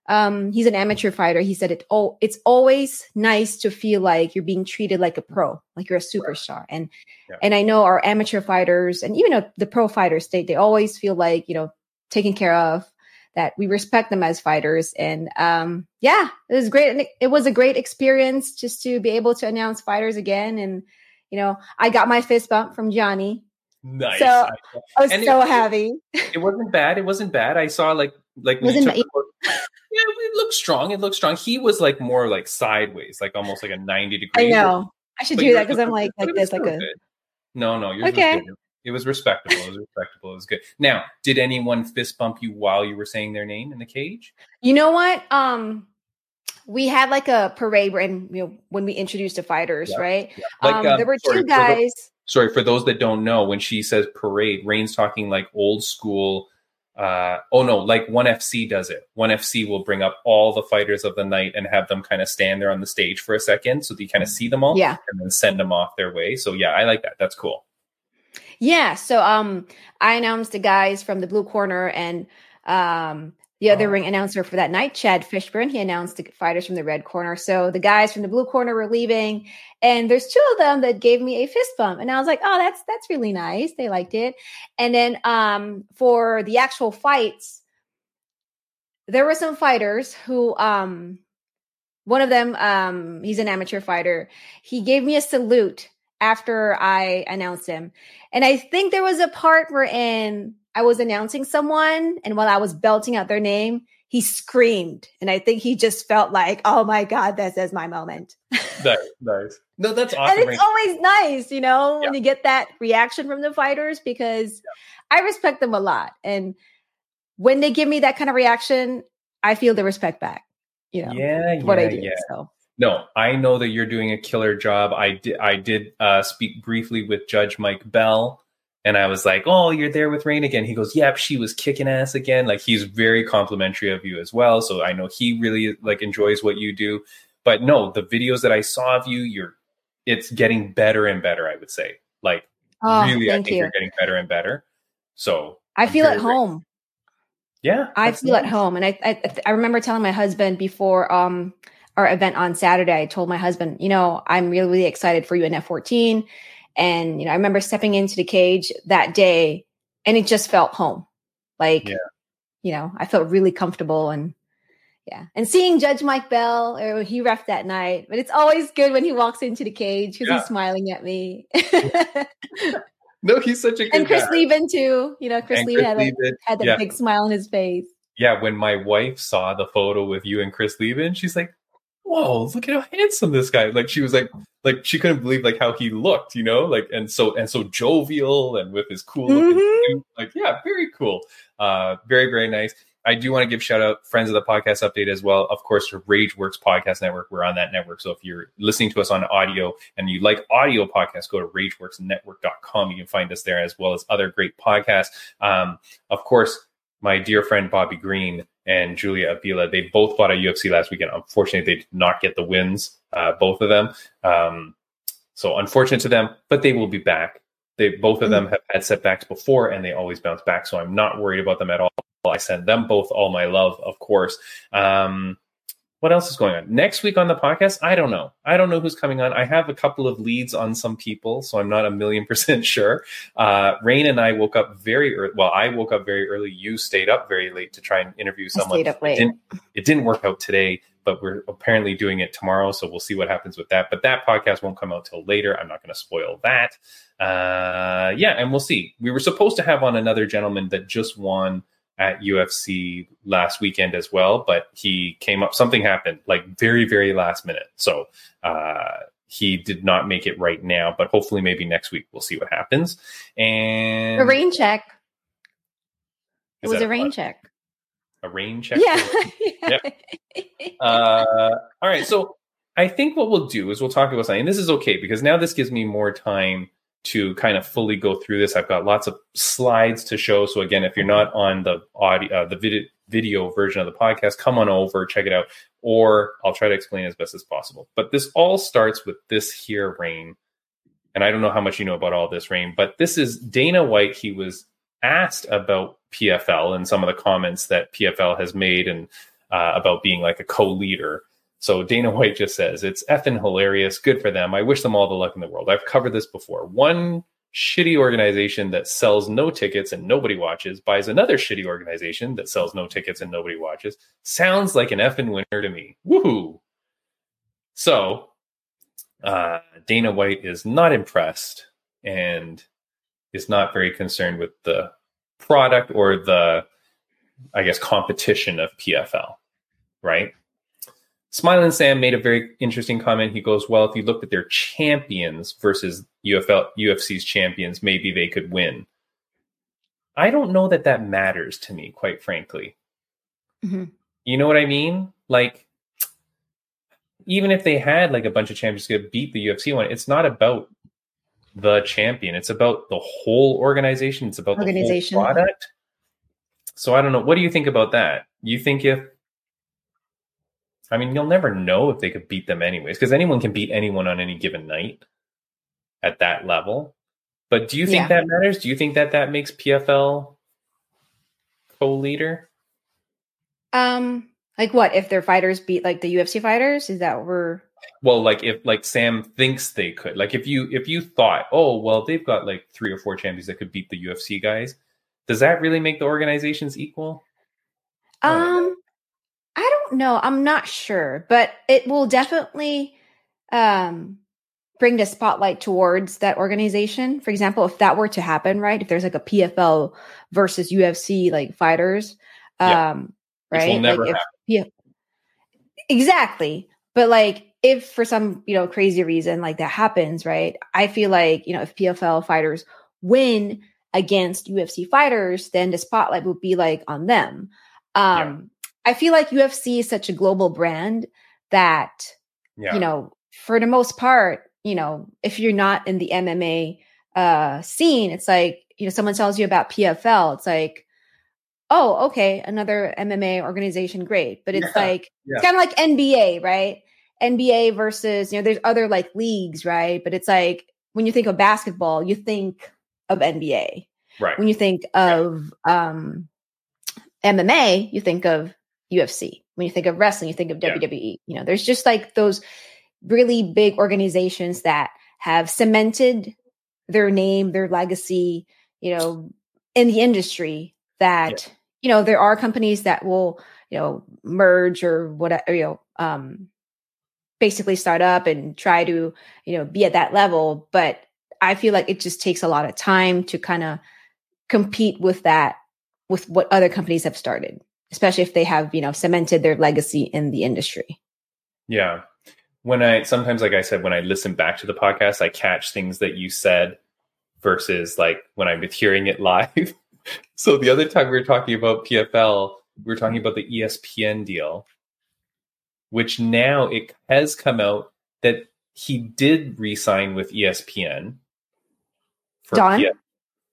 um, he's an amateur fighter, he said it. Oh, it's always nice to feel like you're being treated like a pro, like you're a superstar. And Yeah. and I know our amateur fighters and even the pro fighters, they they always feel like you know taken care of. That we respect them as fighters, and um, yeah, it was great. And it, it was a great experience just to be able to announce fighters again. And you know, I got my fist bump from Gianni. Nice. so- I- I was And it- so happy. it wasn't bad. It wasn't bad. I saw like like Wasn't took yeah, it looked strong. It looked strong. He was like more like sideways, like almost like a ninety degree. I know. I should do that because I'm like like But it was this, like a good. No, no, yours Okay. was. It was respectable. It was respectable. It was good. Now, did anyone fist bump you while you were saying their name in the cage? You know what? Um, we had like a parade when you know when we introduced the fighters, Yeah. right? Like, um, um, there were sorry, two guys. Sorry for those that don't know when she says parade Raine's talking like old school uh oh no like one fc does it one fc will bring up all the fighters of the night and have them kind of stand there on the stage for a second so that you kind of see them all Yeah, and then send them off their way so yeah i like that that's cool yeah. So um, I announced the guys from the blue corner and um. The other Oh. ring announcer for that night, Chad Fishburne, he announced the fighters from the red corner. So the guys from the blue corner were leaving, and there's two of them that gave me a fist bump, and I was like, "Oh, that's that's really nice." They liked it. And then um, for the actual fights, there were some fighters who um one of them um he's an amateur fighter he gave me a salute after i announced him and i think there was a part wherein i was announcing someone and while i was belting out their name he screamed. And i think he just felt like oh my god this is my moment. Nice nice. No that's and awesome. it's always nice you know when you get that reaction from the fighters because i respect them a lot. And when they give me that kind of reaction i feel the respect back you know yeah yeah what I do. yeah. So. No i know that you're doing a killer job. I did i did uh speak briefly with judge mike bell and I was like, "Oh, you're there with Raine again." He goes, "Yep, she was kicking ass again." Like he's very complimentary of you as well, so I know he really like enjoys what you do. But no, the videos that I saw of you, you're it's getting better and better. I would say, like oh, really, I think you. you're getting better and better. So I feel at home. yeah, I feel at home, and I, I I remember telling my husband before um our event on Saturday. I told my husband, you know, I'm really really excited for UNF 14, and you know, I remember stepping into the cage that day, and it just felt home, like Yeah. you know, I felt really comfortable and. Yeah, and seeing Judge Mike Bell, or he ref that night, but it's always good when he walks into the cage because Yeah. he's smiling at me. No, he's such a good and Chris guy. Leben too. You know, Chris And Leben had, like, Leben, had that yeah. big smile on his face. yeah, when my wife saw the photo with you and Chris Leben, she's like, "Whoa, look at how handsome this guy!" Like she was like, like she couldn't believe like how he looked, you know, like and so and so jovial and with his cool looking Mhm. suit. Like, yeah, very cool. Uh, very very nice. I do want to give shout out friends of the podcast update as well. Of course, to RageWorks Podcast Network. We're on that network. So if you're listening to us on audio and you like audio podcasts, go to RageWorksNetwork.com. You can find us there as well as other great podcasts. Um, of course, my dear friend Bobby Green and Julia Avila, they both fought at UFC last weekend. Unfortunately, they did not get the wins, uh, both of them. Um, So unfortunate to them, but they will be back. They both of them have had setbacks before, and they always bounce back. So I'm not worried about them at all. I send them both all my love, of course. Um, what else is going on next week on the podcast? I don't know. I don't know who's coming on. I have a couple of leads on some people, so I'm not a million percent sure. Uh, Raine and I woke up very early. Well, I woke up very early. You stayed up very late to try and interview I someone. stayed up late. It didn't, it didn't work out today, but we're apparently doing it tomorrow. So we'll see what happens with that. But that podcast won't come out till later. I'm not going to spoil that. Uh, yeah, and we'll see. We were supposed to have on another gentleman that just won at UFC last weekend as well, but he came up, something happened like very, very last minute. So, uh, he did not make it right now, but hopefully maybe next week we'll see what happens. And A rain check. It was a rain what? check. a rain check. Yeah. uh, all right. So I think what we'll do is we'll talk about something. And this is okay because now this gives me more time to kind of fully go through this. I've got lots of slides to show. So again, if you're not on the audio, uh, the video, video version of the podcast, come on over, check it out, or I'll try to explain as best as possible. But this all starts with this here, Raine. And I don't know how much you know about all this, Raine, but this is Dana White. He was asked about PFL and some of the comments that PFL has made and uh, about being like a co-leader. So Dana White just says it's effing hilarious. Good for them. I wish them all the luck in the world. I've covered this before. One shitty organization that sells no tickets and nobody watches buys another shitty organization that sells no tickets and nobody watches. Sounds like an effing winner to me. Woohoo! So uh, Dana White is not impressed and is not very concerned with the product or the, I guess, competition of PFL, right? Smiling Sam made a very interesting comment. He goes, "Well, if you looked at their champions versus UFL UFC's champions, maybe they could win." I don't know that that matters to me, quite frankly. Mhm. You know what I mean? Like, even if they had like a bunch of champions could beat the UFC one, it's not about the champion. It's about the whole organization. It's about Organization. the whole product. So I don't know. What do you think about that? You think if I mean, you'll never know if they could beat them anyways, because anyone can beat anyone on any given night at that level. But do you think Yeah. that matters? Do you think that that makes PFL co-leader? Um, like what if their fighters beat like the UFC fighters? Is that what we're Well, like if like Sam thinks they could, like if you if you thought, oh well, they've got like three or four champions that could beat the UFC guys, does that really make the organizations equal? I don't know. Um, don't know. I'm not sure, but it will definitely um bring the spotlight towards that organization. For example, if that were to happen, right? If there's like a PFL versus UFC like fighters, um, Which right? will never like if, yeah, exactly. But like if for some you know crazy reason like that happens, right? I feel like you know if PFL fighters win against UFC fighters, then the spotlight would be like on them. Um, I feel like UFC is such a global brand that Yeah. you know, for the most part, you know, if you're not in the MMA uh scene, it's like, you know, someone tells you about PFL, it's like, oh, okay, another MMA organization, great. But it's Yeah, like yeah. it's kind of like NBA, right? NBA versus, you know, there's other like leagues, right? But it's like when you think of basketball, you think of NBA. right. When you think of um MMA, you think of UFC. When you think of wrestling, you think of Yeah. WWE. You know, there's just like those really big organizations that have cemented their name, their legacy, you know, in the industry that, you know, there are companies that will, you know, merge or whatever, you know, um basically start up and try to, you know, be at that level, but I feel like it just takes a lot of time to kind of compete with that with what other companies have started, especially if they have, you know, cemented their legacy in the industry. Yeah. When I sometimes, like I said, when I listen back to the podcast, I catch things that you said versus like when I'm hearing it live. so the other time we were talking about PFL, we were talking about the ESPN deal, which now it has come out that he did re-sign with ESPN. Donn? PF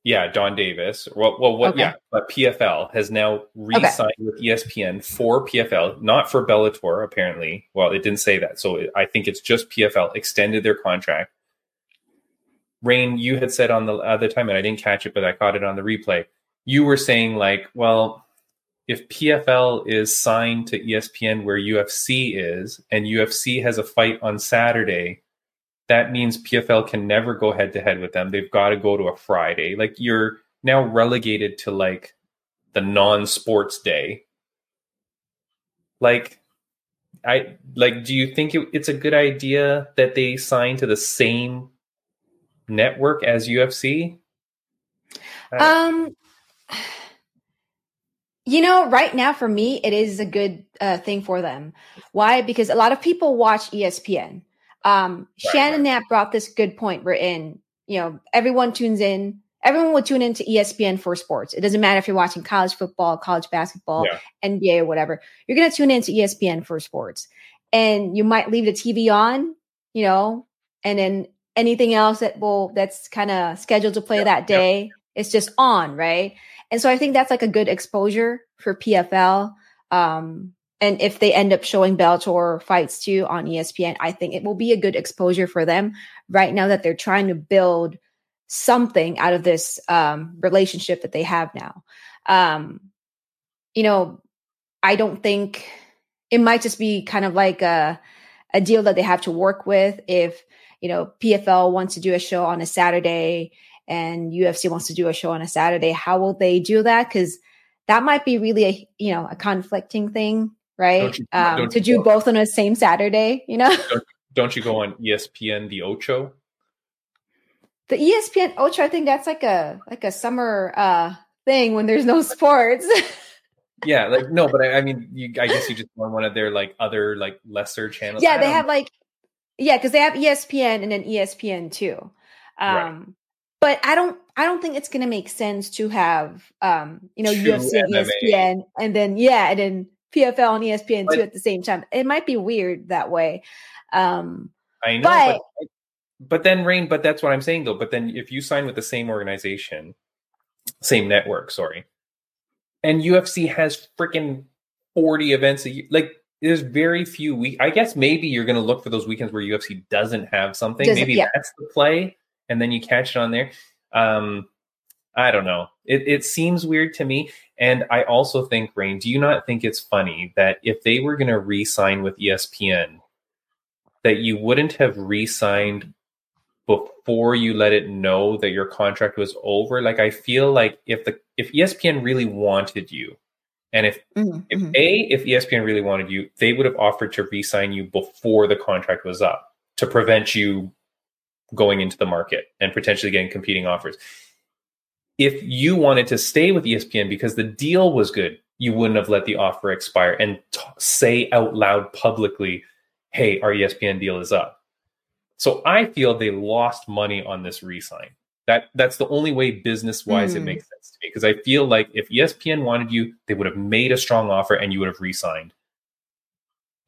yeah, Donn Davis. Well, well, what? Okay. Yeah, but PFL has now re-signed with E ESPN for PFL, not for Bellator. Apparently, well, it didn't say that, so I think it's just PFL extended their contract Raine, you had said on the other time, and I didn't catch it, but I caught it on the replay. You were saying like, well, if PFL is signed to ESPN where UFC is, and UFC has a fight on Saturday, that means PFL can never go head to head with them. They've got to go to a Friday. Like you're now relegated to like the non-sports day. Like I like do you think it, it's a good idea that they sign to the same network as UFC? Um you know, right now for me, it is a good uh, thing for them. Why? Because a lot of people watch ESPN. Um, right, Shannon right. Knapp brought this good point. We're in, you know, everyone tunes in. Everyone will tune into ESPN for sports. It doesn't matter if you're watching college football, college basketball, yeah. NBA, or whatever. You're going to tune into ESPN for sports. And you might leave the TV on, you know, and then anything else that will, that's kind of scheduled to play yeah, that day, yeah. it's just on, right? And so I think that's like a good exposure for PFL. Um, and if they end up showing Bellator fights too on ESPN, I think it will be a good exposure for them right now that they're trying to build something out of this um, relationship that they have now. Um, you know, I don't think it might just be kind of like a a deal that they have to work with if you know PFL wants to do a show on a Saturday and UFC wants to do a show on a Saturday, how will they do that? Because that might be really a you know a conflicting thing, right? You, um, to do both on the same Saturday, you know. Don't, don't, you go on ESPN the Ocho? The ESPN Ocho, I think that's like a like a summer uh thing when there's no sports. yeah, like no, but I, I mean, you, I guess you just want one of their like other like lesser channels. Yeah, they have like yeah, because they have ESPN and then ESPN2. Um, right but I don't I don't think it's gonna make sense to have um, you know, True UFC and ESPN and then yeah, and then PFL and ESPN2 at the same time. It might be weird that way. Um I know but, but, but then Raine, but that's what I'm saying though. But then if you sign with the same organization, same network, sorry, and UFC has freaking 40 events a year, like there's very few week I guess maybe you're gonna look for those weekends where UFC doesn't have something. Doesn't, maybe yeah. that's the play and then you catch it on there. Um, I don't know. It, it seems weird to me. And I also think, Raine, do you not think it's funny that if they were going to re sign with ESPN, that you wouldn't have re signed before you let it know that your contract was over? Like, I feel like if the if ESPN really wanted you, and if mm-hmm. if mm-hmm. A, if ESPN really wanted you, they would have offered to re sign you before the contract was up to prevent you going into the market and potentially getting competing offers. If you wanted to stay with ESPN because the deal was good, you wouldn't have let the offer expire and t- say out loud publicly, hey, our ESPN deal is up. So I feel they lost money on this resign. That that's the only way business wise mm. it hmm. makes sense to me because I feel like if ESPN wanted you, they would have made a strong offer and you would have resigned.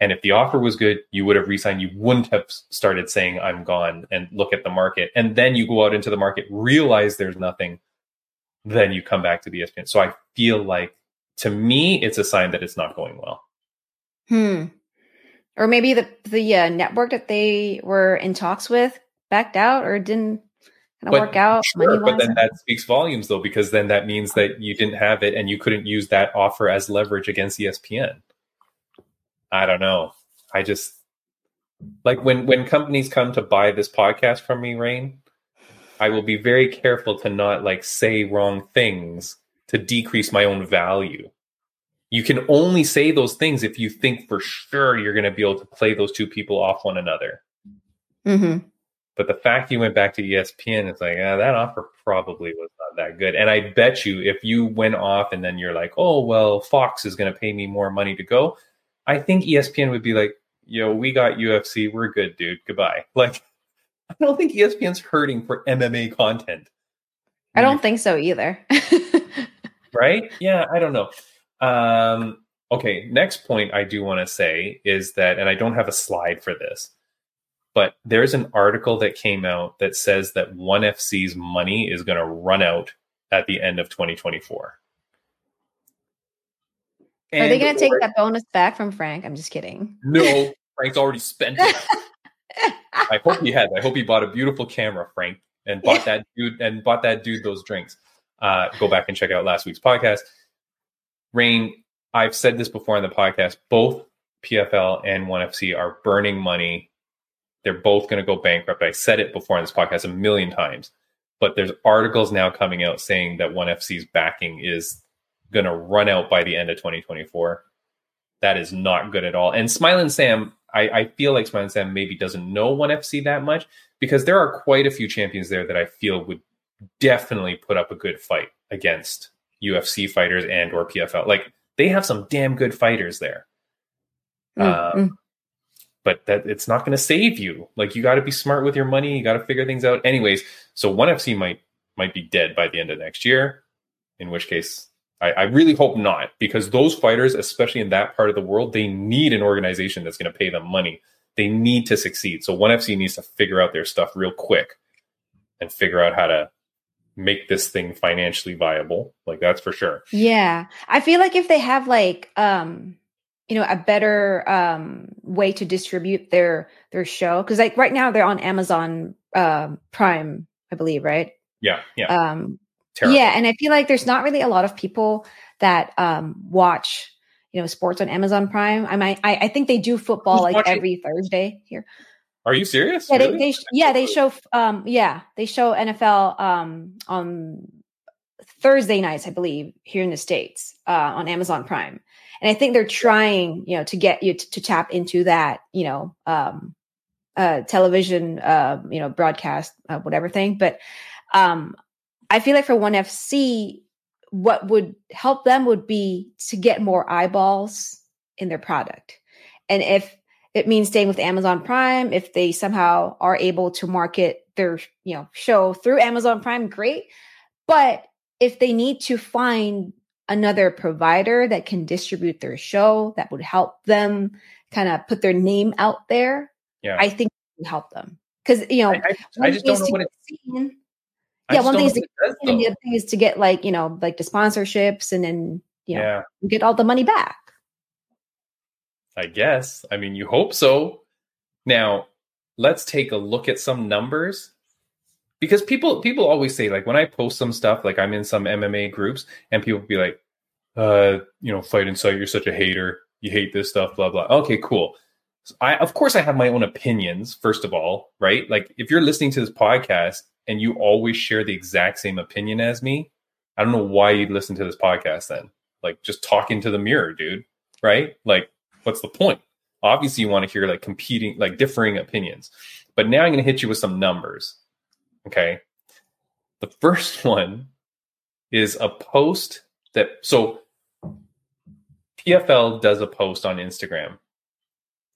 And if the offer was good, you would have resigned. You wouldn't have started saying, I'm gone and look at the market. And then you go out into the market, realize there's nothing, then you come back to the ESPN. So I feel like to me, it's a sign that it's not going well. Hmm. Or maybe the the uh, network that they were in talks with backed out or didn't kind of work out. Sure, but then that speaks volumes, though, because then that means that you didn't have it and you couldn't use that offer as leverage against ESPN. I don't know. I just like when when companies come to buy this podcast from me, Raine, I will be very careful to not like say wrong things to decrease my own value. You can only say those things if you think for sure you're going to be able to play those two people off one another. Mm-hmm. But the fact you went back to ESPN, it's like, that offer probably was not that good. And I bet you if you went off and then you're like, oh, well, Fox is going to pay me more money to go, I think ESPN would be like, yo, we got UFC. We're good, dude. Goodbye. Like, I don't think ESPN's hurting for MMA content. I don't think so either. right? Yeah, I don't know. Um, okay, next point I do want to say is that, and I don't have a slide for this, but there's an article that came out that says that ONE FC's money is going to run out at the end of 2024. And Are they going to take that bonus back from Frank? I'm just kidding. No, Frank's already spent it. I hope he has. I hope he bought a beautiful camera, Frank, and bought that dude and bought that dude those drinks. Uh, go back and check out last week's podcast. Raine, I've said this before in the podcast. Both PFL and ONE FC are burning money. They're both going to go bankrupt. I said it before in this podcast a million times, but there's articles now coming out saying that ONE FC's backing is going to run out by the end of 2024. That is not good at all. And Smiling Sam, I, I feel like Smiling Sam maybe doesn't know ONE FC that much because there are quite a few champions there that I feel would definitely put up a good fight against UFC fighters and or PFL. Like they have some damn good fighters there. Mm-hmm. Um, but that it's not going to save you. Like you got to be smart with your money. You got to figure things out. Anyways, so ONE FC might might be dead by the end of next year. In which case, I, I really hope not, because those fighters, especially in that part of the world, they need an organization that's going to pay them money. They need to succeed. So ONE FC needs to figure out their stuff real quick and figure out how to make this thing financially viable. Like that's for sure. Yeah. I feel like if they have like um you know a better um way to distribute their their show cuz like right now they're on Amazon uh, Prime, I believe, right? Yeah. Yeah. Um Terrible. Yeah, and I feel like there's not really a lot of people that um, watch, you know, sports on Amazon Prime. I might, I, I think they do football Who's like watching? every Thursday here. Are you serious? Yeah, really? they, they yeah they show um yeah they show NFL um on Thursday nights I believe here in the states uh, on Amazon Prime, and I think they're trying you know to get you to, to tap into that you know um uh television uh you know broadcast uh, whatever thing, but um I feel like for ONE FC, what would help them would be to get more eyeballs in their product. And if it means staying with Amazon Prime, if they somehow are able to market their, you know, show through Amazon Prime, great. But if they need to find another provider that can distribute their show that would help them kind of put their name out there, yeah. I think it would help them. Because you know, I, I, I just don't know what it's seen, yeah, one thing is to, does, the thing is to get like you know like the sponsorships and then you know yeah. get all the money back. I guess. I mean, you hope so. Now, let's take a look at some numbers because people people always say like when I post some stuff like I'm in some MMA groups and people be like, uh, you know, Fight In Sight. you're such a hater, you hate this stuff, blah blah. Okay, cool. So I of course I have my own opinions. First of all, right? Like if you're listening to this podcast and you always share the exact same opinion as me, I don't know why you'd listen to this podcast then. Like just talking to the mirror, dude. Right? Like, what's the point? Obviously, you want to hear like competing, like differing opinions. But now I'm going to hit you with some numbers. Okay. The first one is a post that, so PFL does a post on Instagram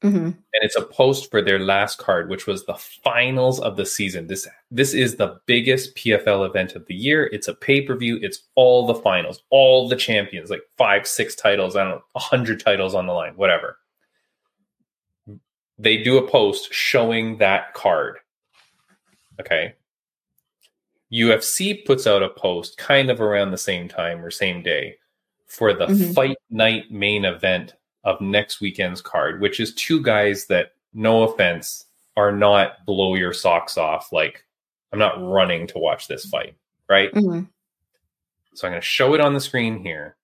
Mm-hmm. And it's a post for their last card, which was the finals of the season. This this is the biggest PFL event of the year. It's a pay per view. It's all the finals, all the champions, like five, six titles. I don't know, a hundred titles on the line, whatever. They do a post showing that card. Okay. UFC puts out a post kind of around the same time or same day for the mm-hmm. fight night main event of next weekend's card, which is two guys that, no offense, are not blow your socks off. Like, I'm not running to watch this fight, right? Mm-hmm. So I'm going to show it on the screen here.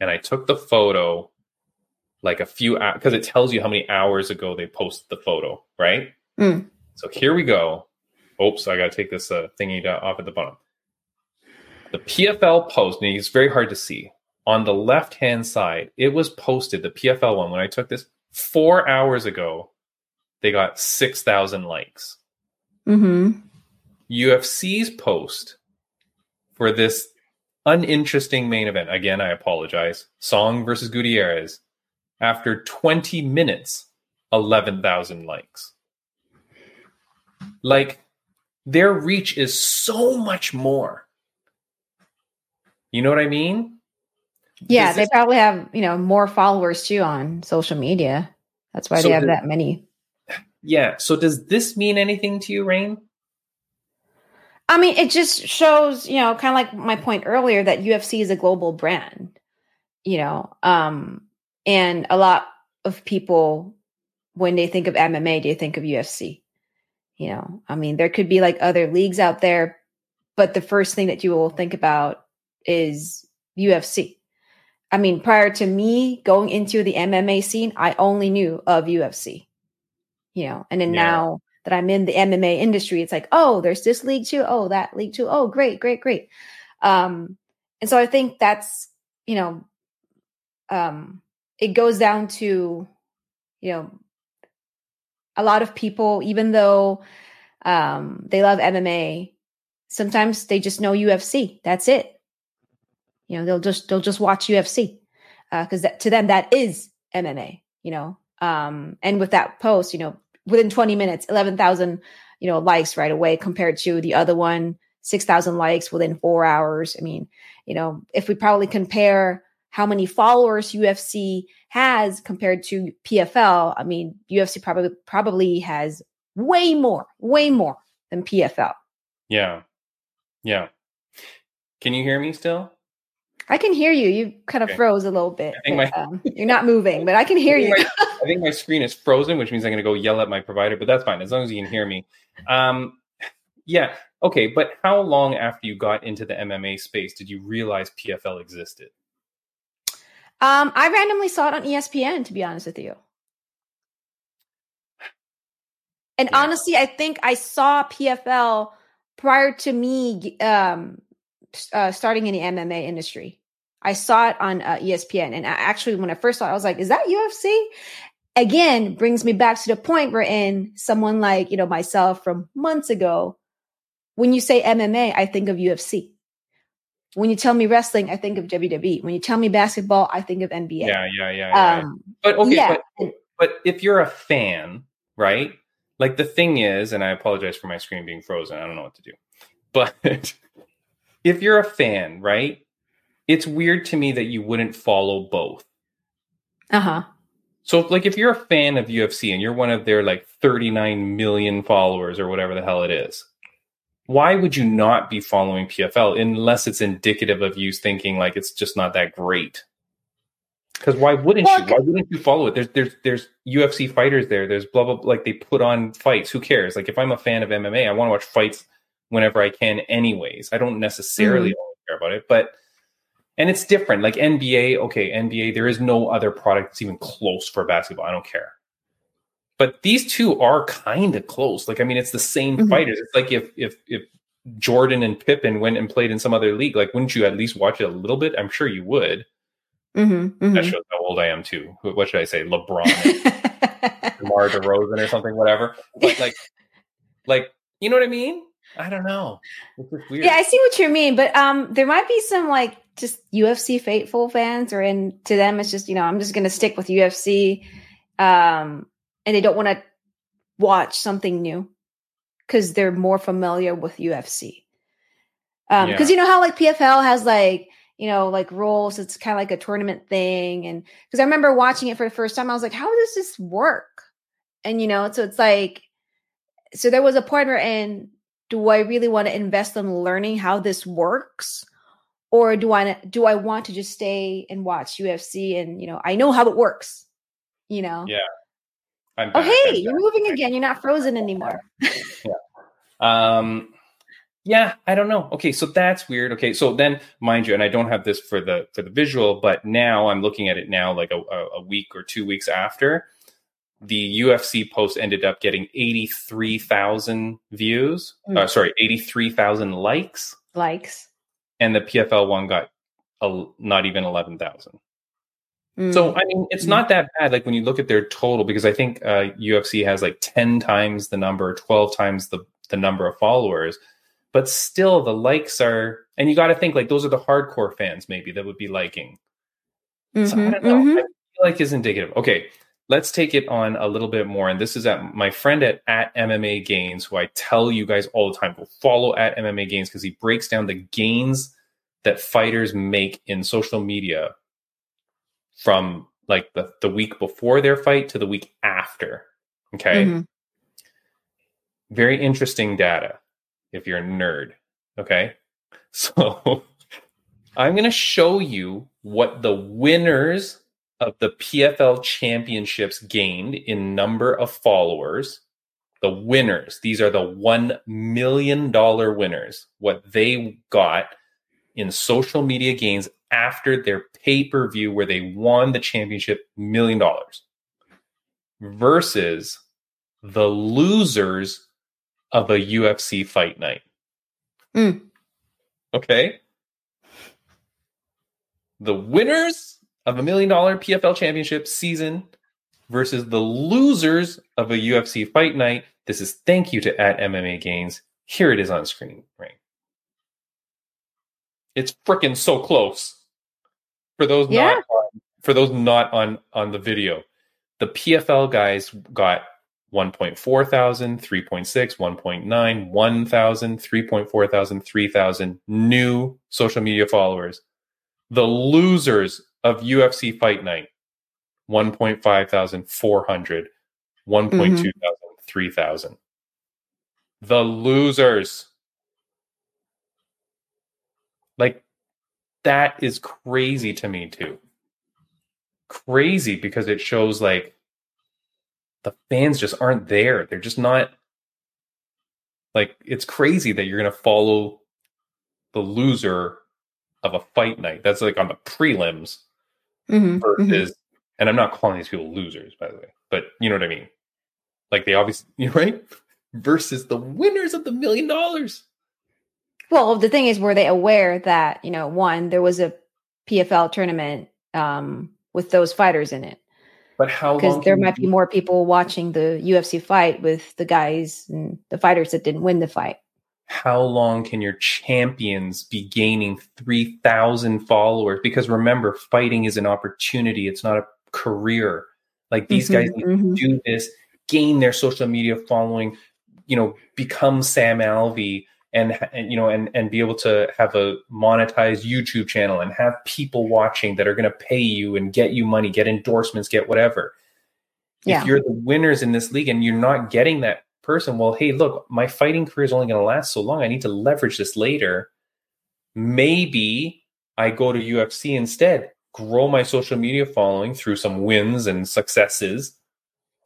And I took the photo like a few hours because it tells you how many hours ago they posted the photo, right? Mm. So here we go. Oops, I got to take this uh, thingy off at the bottom. The PFL post, and it's very hard to see on the left hand side, it was posted, the PFL one, when I took this four hours ago, they got 6,000 likes. Mm-hmm. UFC's post for this uninteresting main event, again, I apologize, Song versus Gutierrez, after 20 minutes, 11,000 likes. Like, their reach is so much more. You know what I mean? Yeah, they probably have, you know, more followers too on social media. That's why so they have that many. Yeah. So does this mean anything to you, Raine? I mean, it just shows, you know, kind of like my point earlier that UFC is a global brand, you know, um, and a lot of people, when they think of MMA, they think of UFC, You know, I mean, there could be like other leagues out there, but the first thing that you will think about is UFC. I mean, prior to me going into the MMA scene, I only knew of UFC. You know, and then yeah. now that I'm in the MMA industry, it's like, oh, there's this league too. Oh, that league too. Oh, great, great, great. Um, and so I think that's, you know, um, it goes down to, you know, a lot of people, even though um, they love MMA, sometimes they just know UFC. That's it. You know, they'll just they'll just watch UFC because uh, to them that is MMA. You know, um, and with that post, you know, within 20 minutes, 11,000 you know likes right away compared to the other one, 6,000 likes within four hours. I mean, you know, if we probably compare how many followers UFC has compared to PFL, I mean, UFC probably probably has way more, way more than PFL. Yeah. Yeah. Can you hear me still? I can hear you. You kind of okay. froze a little bit. But, my, um, you're not moving, but I can hear I you. My, I think my screen is frozen, which means I'm going to go yell at my provider, but that's fine as long as you can hear me. Um, yeah. Okay. But how long after you got into the MMA space did you realize PFL existed? Um, I randomly saw it on ESPN, to be honest with you. And yeah. honestly, I think I saw PFL prior to me um, uh, starting in the MMA industry. I saw it on uh, ESPN, and I, actually, when I first saw it, I was like, "Is that UFC?" Again, brings me back to the point where in someone like you know myself from months ago, when you say MMA, I think of UFC. When you tell me wrestling, I think of WWE. When you tell me basketball, I think of NBA. Yeah, yeah, yeah. yeah. Um, but okay, yeah. but, but if you're a fan, right? Like the thing is, and I apologize for my screen being frozen. I don't know what to do. But if you're a fan, right? It's weird to me that you wouldn't follow both. Uh huh. So, like, if you're a fan of UFC and you're one of their like 39 million followers or whatever the hell it is, why would you not be following PFL unless it's indicative of you thinking like it's just not that great? Because why wouldn't well, you? Why wouldn't you follow it? There's there's there's UFC fighters there. There's blah blah like they put on fights. Who cares? Like if I'm a fan of MMA, I want to watch fights whenever I can, anyways. I don't necessarily mm-hmm. care about it, but and it's different. Like NBA, okay, NBA, there is no other product that's even close for basketball. I don't care but these two are kind of close. Like, I mean, it's the same mm-hmm. fighters. It's like if if if Jordan and Pippen went and played in some other league, like, wouldn't you at least watch it a little bit? I'm sure you would. Mm-hmm, mm-hmm. That shows how old I am too. What should I say? LeBron, DeMar DeRozan, or something, whatever. But like, like, you know what I mean? I don't know. Yeah, I see what you mean, but um, there might be some like just UFC faithful fans, or in to them, it's just you know, I'm just gonna stick with UFC. Um, and they don't want to watch something new because they're more familiar with UFC. Um, because yeah. you know how like PFL has like you know like rules. It's kind of like a tournament thing, and because I remember watching it for the first time, I was like, how does this work? And you know, so it's like, so there was a point where, and do I really want to invest in learning how this works? Or do I do I want to just stay and watch UFC and you know I know how it works, you know? Yeah I'm oh, hey, you're moving again. You're not frozen anymore. yeah. Um, yeah, I don't know. Okay, so that's weird. Okay, so then, mind you, and I don't have this for the for the visual, but now I'm looking at it now, like a, a week or two weeks after the UFC post ended up getting eighty three thousand views. Mm. Uh, sorry, eighty three thousand likes. Likes. And the PFL one got a, not even eleven thousand. Mm. So I mean, it's mm. not that bad. Like when you look at their total, because I think uh, UFC has like ten times the number, twelve times the the number of followers, but still the likes are. And you got to think like those are the hardcore fans maybe that would be liking. Mm-hmm, so I don't know. Mm-hmm. I feel like is indicative. Okay, let's take it on a little bit more. And this is at my friend at at MMA Gains, who I tell you guys all the time, go follow at MMA Gains because he breaks down the gains that fighters make in social media from like the, the week before their fight to the week after. Okay. Mm-hmm. Very interesting data if you're a nerd. Okay. So I'm going to show you what the winners of the PFL championships gained in number of followers. the winners. These are the $1 million winners, what they got in social media gains after their pay per view where they won the championship million dollars versus the losers of a UFC fight night. Mm. Okay. The winners of a million dollar PFL championship season versus the losers of a UFC fight night. This is thank you to at MMA Gains. Here it is on screen, right? It's freaking so close. For those Yeah. not on, for those not on on the video, the PFL guys got 1.4 thousand, 3.6, 1.9, 1,000, 3.4 thousand, 3,000 new social media followers. The losers of UFC Fight Night, 1.5 thousand, 400, 1.2 Mhm. thousand, 3,000. The losers. Like, that is crazy to me, too. Crazy because it shows like the fans just aren't there. They're just not like it's crazy that you're gonna follow the loser of a fight night. That's like on the prelims Mhm, mhm. versus and I'm not calling these people losers, by the way, but you know what I mean. Like they obviously right? Versus the winners of the million dollars. Well, the thing is, were they aware that you know, one, there was a PFL tournament um, with those fighters in it? But how Because there might be more people watching the UFC fight with the guys and the fighters that didn't win the fight. How long can your champions be gaining 3000 followers because remember fighting is an opportunity it's not a career like these guys Mhm, need mhm. to do this gain their social media following you know become sam alvey and, and you know and and be able to have a monetized youtube channel and have people watching that are going to pay you and get you money get endorsements get whatever Yeah. if you're the winners in this league and you're not getting that person, well, hey, look, my fighting career is only going to last so long. I need to leverage this later. Maybe I go to UFC instead, grow my social media following through some wins and successes.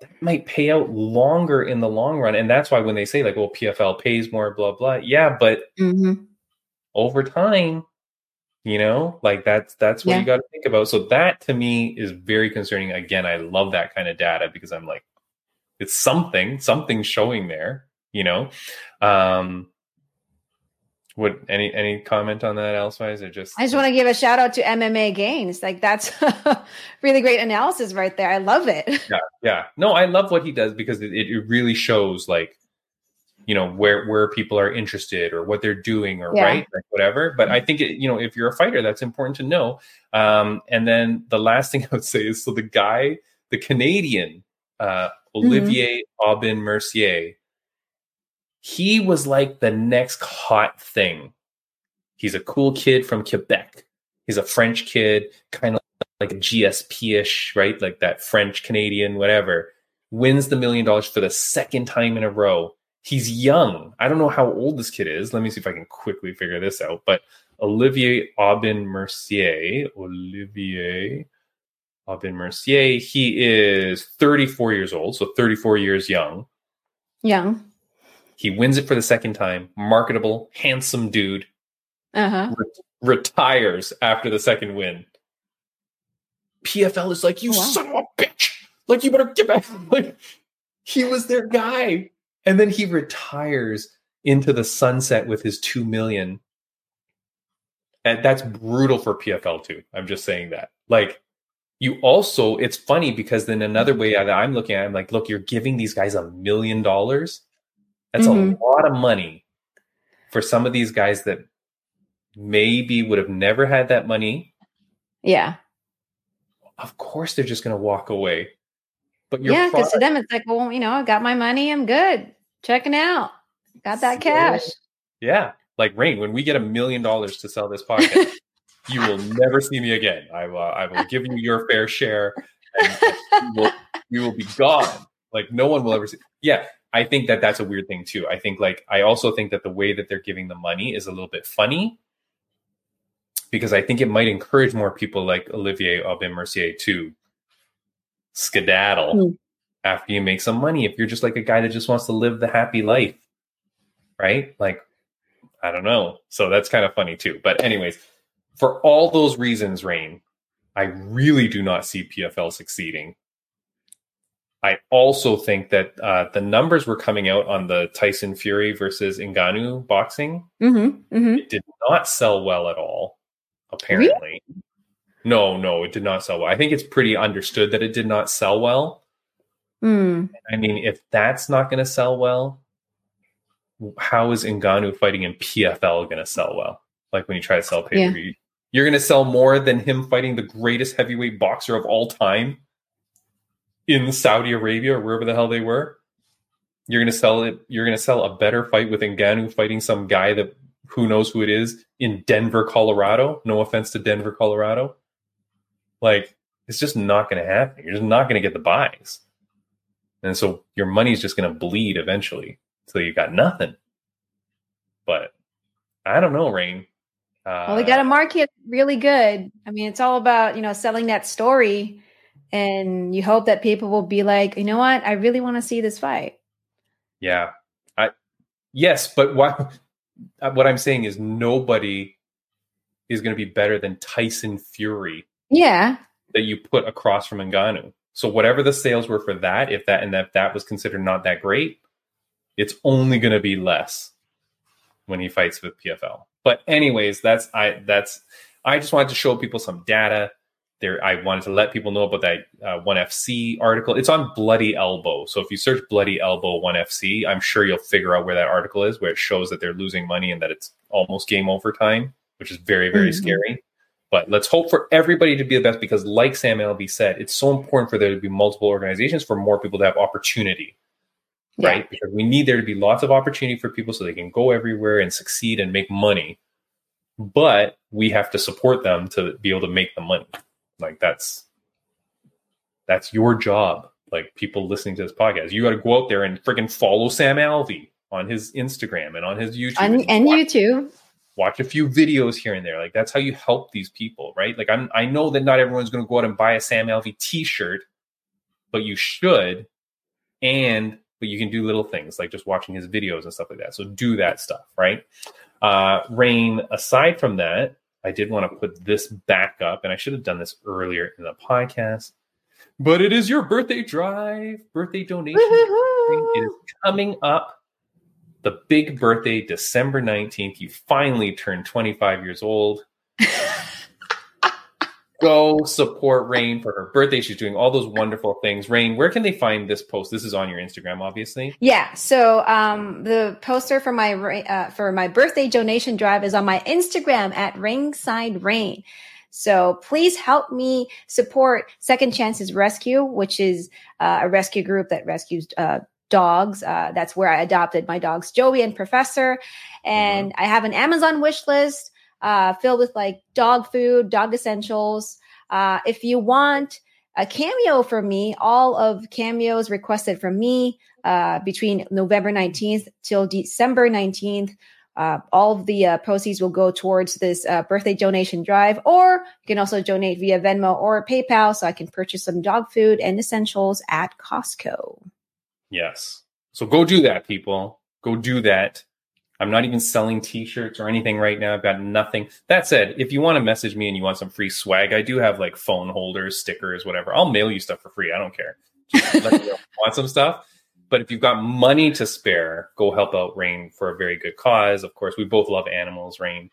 That might pay out longer in the long run. And that's why when they say, like, well, PFL pays more, blah, blah, yeah, but Mhm. over time, you know, like that's that's what Yeah. you got to think about. So that to me is very concerning. Again, I love that kind of data because I'm like, it's something, something showing there, you know. Um would any any comment on that elsewise or just I just want to give a shout out to MMA Gains. Like that's really great analysis right there. I love it. yeah yeah no i love what he does because it, it really shows like you know where where people are interested or what they're doing or Yeah. right like whatever but i think it, you know if you're a fighter that's important to know um and then the last thing i would say is so the guy the canadian uh Mm-hmm. olivier aubin mercier he was like the next hot thing he's a cool kid from quebec he's a french kid kind of like a GSP-ish, right? Like that French Canadian, whatever, wins the million dollars for the second time in a row. He's young. I don't know how old this kid is. Let me see if I can quickly figure this out. But Olivier Aubin Mercier, Olivier Aubin Mercier, he is 34 years old, so 34 years young. Young. He wins it for the second time. Marketable, handsome dude. Uh huh. retires after the second win. PFL is like, you Oh, wow. son of a bitch. Like, you better get back. Like, he was their guy. And then he retires into the sunset with his two million. And that's brutal for PFL too. I'm just saying that. Like, you also, it's funny because then another way that I'm looking at it, I'm like, look, you're giving these guys a million dollars. That's Mhm. a lot of money for some of these guys that maybe would have never had that money. Yeah. Of course, they're just going to walk away. But Yeah. Because product, to them, it's like, well, you know, I got my money. I'm good. Checking out. Got that cash. yeah, like Raine, when we get a million dollars to sell this podcast, you will never see me again. I will, I will give you your fair share, and you will, you will be gone. Like no one will ever see. Yeah, I think that that's a weird thing too. I think like I also think that the way that they're giving the money is a little bit funny because I think it might encourage more people like Olivier Aubin Mercier to skedaddle Hmm. after you make some money if you're just like a guy that just wants to live the happy life right like i don't know so that's kind of funny too but anyways for all those reasons Raine i really do not see pfl succeeding i also think that uh, the numbers were coming out on the tyson fury versus Ngannou boxing Mm-hmm. Mm-hmm. it did not sell well at all apparently no no it did not sell well i think it's pretty understood that it did not sell well Mm. I mean, if that's not going to sell well, how is Ngannou fighting in PFL going to sell well? Like when you try to sell pay per view, you're going to sell more than him fighting the greatest heavyweight boxer of all time in Saudi Arabia or wherever the hell they were. You're going to sell it. You're going to sell a better fight with Ngannou fighting some guy that who knows who it is in Denver, Colorado. No offense to Denver, Colorado. Like it's just not going to happen. You're just not going to get the buys. And so your money's just going to bleed eventually. So you got nothing. But I don't know, Raine. Uh, Well, they got to market really good. I mean, it's all about you know selling that story, and you hope that people will be like, you know what, I really want to see this fight. Yeah. I yes, but what what I'm saying is nobody is going to be better than Tyson Fury Yeah, that you put across from Ngannou. So whatever the sales were for that, if that and that that was considered not that great, it's only going to be less when he fights with PFL. But anyways, that's I that's I just wanted to show people some data. There, I wanted to let people know about that uh, One FC article. It's on Bloody Elbow. So if you search Bloody Elbow One FC, I'm sure you'll figure out where that article is, where it shows that they're losing money and that it's almost game over time, which is very very Mhm. scary. But let's hope for everybody to be the best because, like Sam Alvey said, it's so important for there to be multiple organizations for more people to have opportunity, Yeah. right? Because we need there to be lots of opportunity for people so they can go everywhere and succeed and make money. But we have to support them to be able to make the money. Like that's that's your job. Like people listening to this podcast, you got to go out there and freaking follow Sam Alvey on his Instagram and on his YouTube and, and watch- you too. watch a few videos here and there. Like that's how you help these people, right? Like I'm I know that not everyone's going to go out and buy a Sam Alvey t-shirt, but you should and but you can do little things like just watching his videos and stuff like that. So do that stuff, right? Uh Raine, aside from that, I did want to put this back up and I should have done this earlier in the podcast. But it is your birthday drive, birthday donation. It is coming up. The big birthday, December 19th. You finally turned 25 years old. Go support Raine for her birthday. She's doing all those wonderful things. Raine, where can they find this post? This is on your Instagram, obviously. Yeah. So um, the poster for my uh, for my birthday donation drive is on my Instagram at Ringside Raine. So please help me support Second Chances Rescue, which is uh, a rescue group that rescues uh, dogs. Uh, that's where I adopted my dogs, Joey and Professor. And I have an Amazon wish list uh, filled with like dog food, dog essentials. Uh, if you want a cameo from me, all of cameos requested from me uh, between November 19th till December 19th. Uh, all of the uh, proceeds will go towards this uh, birthday donation drive, or you can also donate via Venmo or PayPal so I can purchase some dog food and essentials at Costco. Yes. So go do that, people. Go do that. I'm not even selling t-shirts or anything right now. I've got nothing. That said, if you want to message me and you want some free swag, I do have like phone holders, stickers, whatever. I'll mail you stuff for free. I don't care. Want some stuff. But if you've got money to spare, go help out Raine for a very good cause. Of course, we both love animals, Raine.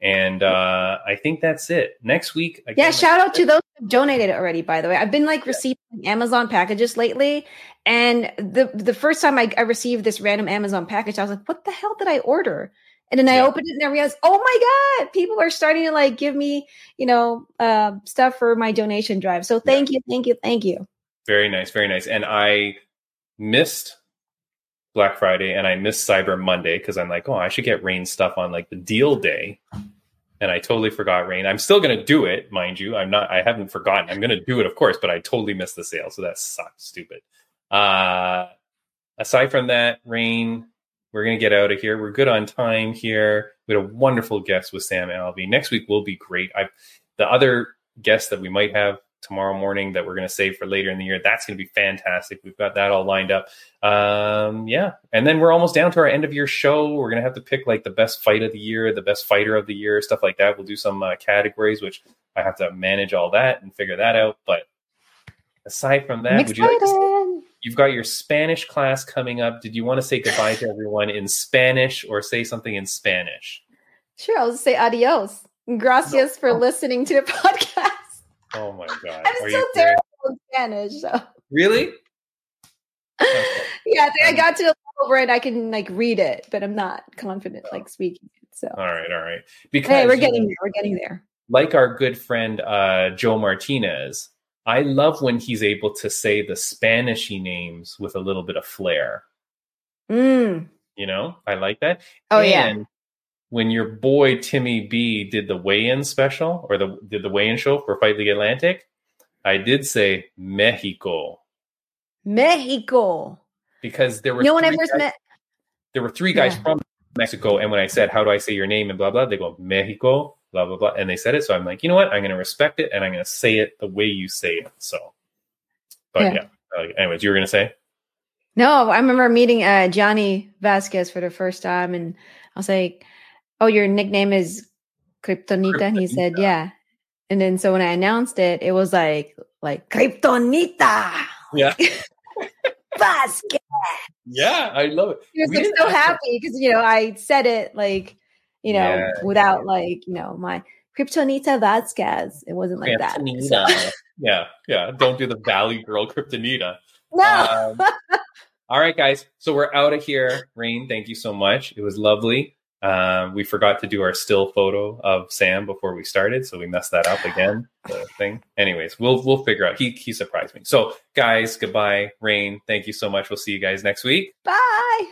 And uh, I think that's it. Next week, again, Yeah, shout out to those who donated already. By the way, I've been like receiving Amazon packages lately, and the the first time I, I received this random Amazon package, I was like, "What the hell did I order?" And then I Yeah. opened it and I realized, "Oh my god, people are starting to like give me, you know, uh, stuff for my donation drive." So thank you, thank you, thank you. Very nice, very nice. And I missed Black Friday and I missed Cyber Monday because I'm like, oh, I should get Raine stuff on like the deal day. And I totally forgot Raine. I'm still gonna do it, mind you. I'm not I haven't forgotten. I'm gonna do it, of course, but I totally missed the sale. So that sucks stupid. Uh aside from that, Raine, we're gonna get out of here. We're good on time here. We had a wonderful guest with Sam Alvey. Next week will be great. I the other guest that we might have tomorrow morning that we're going to save for later in the year. That's going to be fantastic. We've got that all lined up. Um, yeah, and then we're almost down to our end of year show. We're going to have to pick like the best fight of the year, the best fighter of the year, stuff like that. We'll do some uh, categories, which I have to manage all that and figure that out. But aside from that, would you like to? You've got your Spanish class coming up. Did you want to say goodbye to everyone in Spanish or say something in Spanish? Sure, I'll just say adios. Gracias no. for listening to the podcast. Oh my god! I'm Are so terrible in Spanish. So. Really? Okay. yeah, I, think I got to a level where I can like read it, but I'm not confident like speaking it. So. All right, all right. Because hey, we're getting there. We're getting there. Like our good friend uh, Joe Martinez, I love when he's able to say the Spanishy names with a little bit of flair. Mm. You know, I like that. Oh and yeah. When your boy Timmy B did the weigh-in special or the did the weigh-in show for Fight League Atlantic, I did say Mexico. Mexico. Because there were you know when I first guys, met there were three guys yeah. from Mexico, and when I said how do I say your name and blah blah, they go Mexico blah blah blah, and they said it. So I'm like, you know what? I'm going to respect it, and I'm going to say it the way you say it. So, but yeah. yeah. anyways, you were going to say. No, I remember meeting uh, Johnny Vasquez for the first time, and I was like, "Oh, your nickname is Kryptonita," and he said, "Yeah." And then so when I announced it, it was like like Kryptonita. Yeah. Vasquez. Yeah, I love it. He was like, so happy because you know I said it like you know, yeah. without like, you know, my Kryptonita Vasquez. It wasn't like that. So. Yeah, yeah. Don't do the Valley Girl Kryptonita. No. Um, all right, guys. So we're out of here. Raine, thank you so much. It was lovely. Um, we forgot to do our still photo of Sam before we started, so we messed that up again. The thing. Anyways, we'll we'll figure out. He he surprised me. So, guys, goodbye. Raine, thank you so much. We'll see you guys next week. Bye.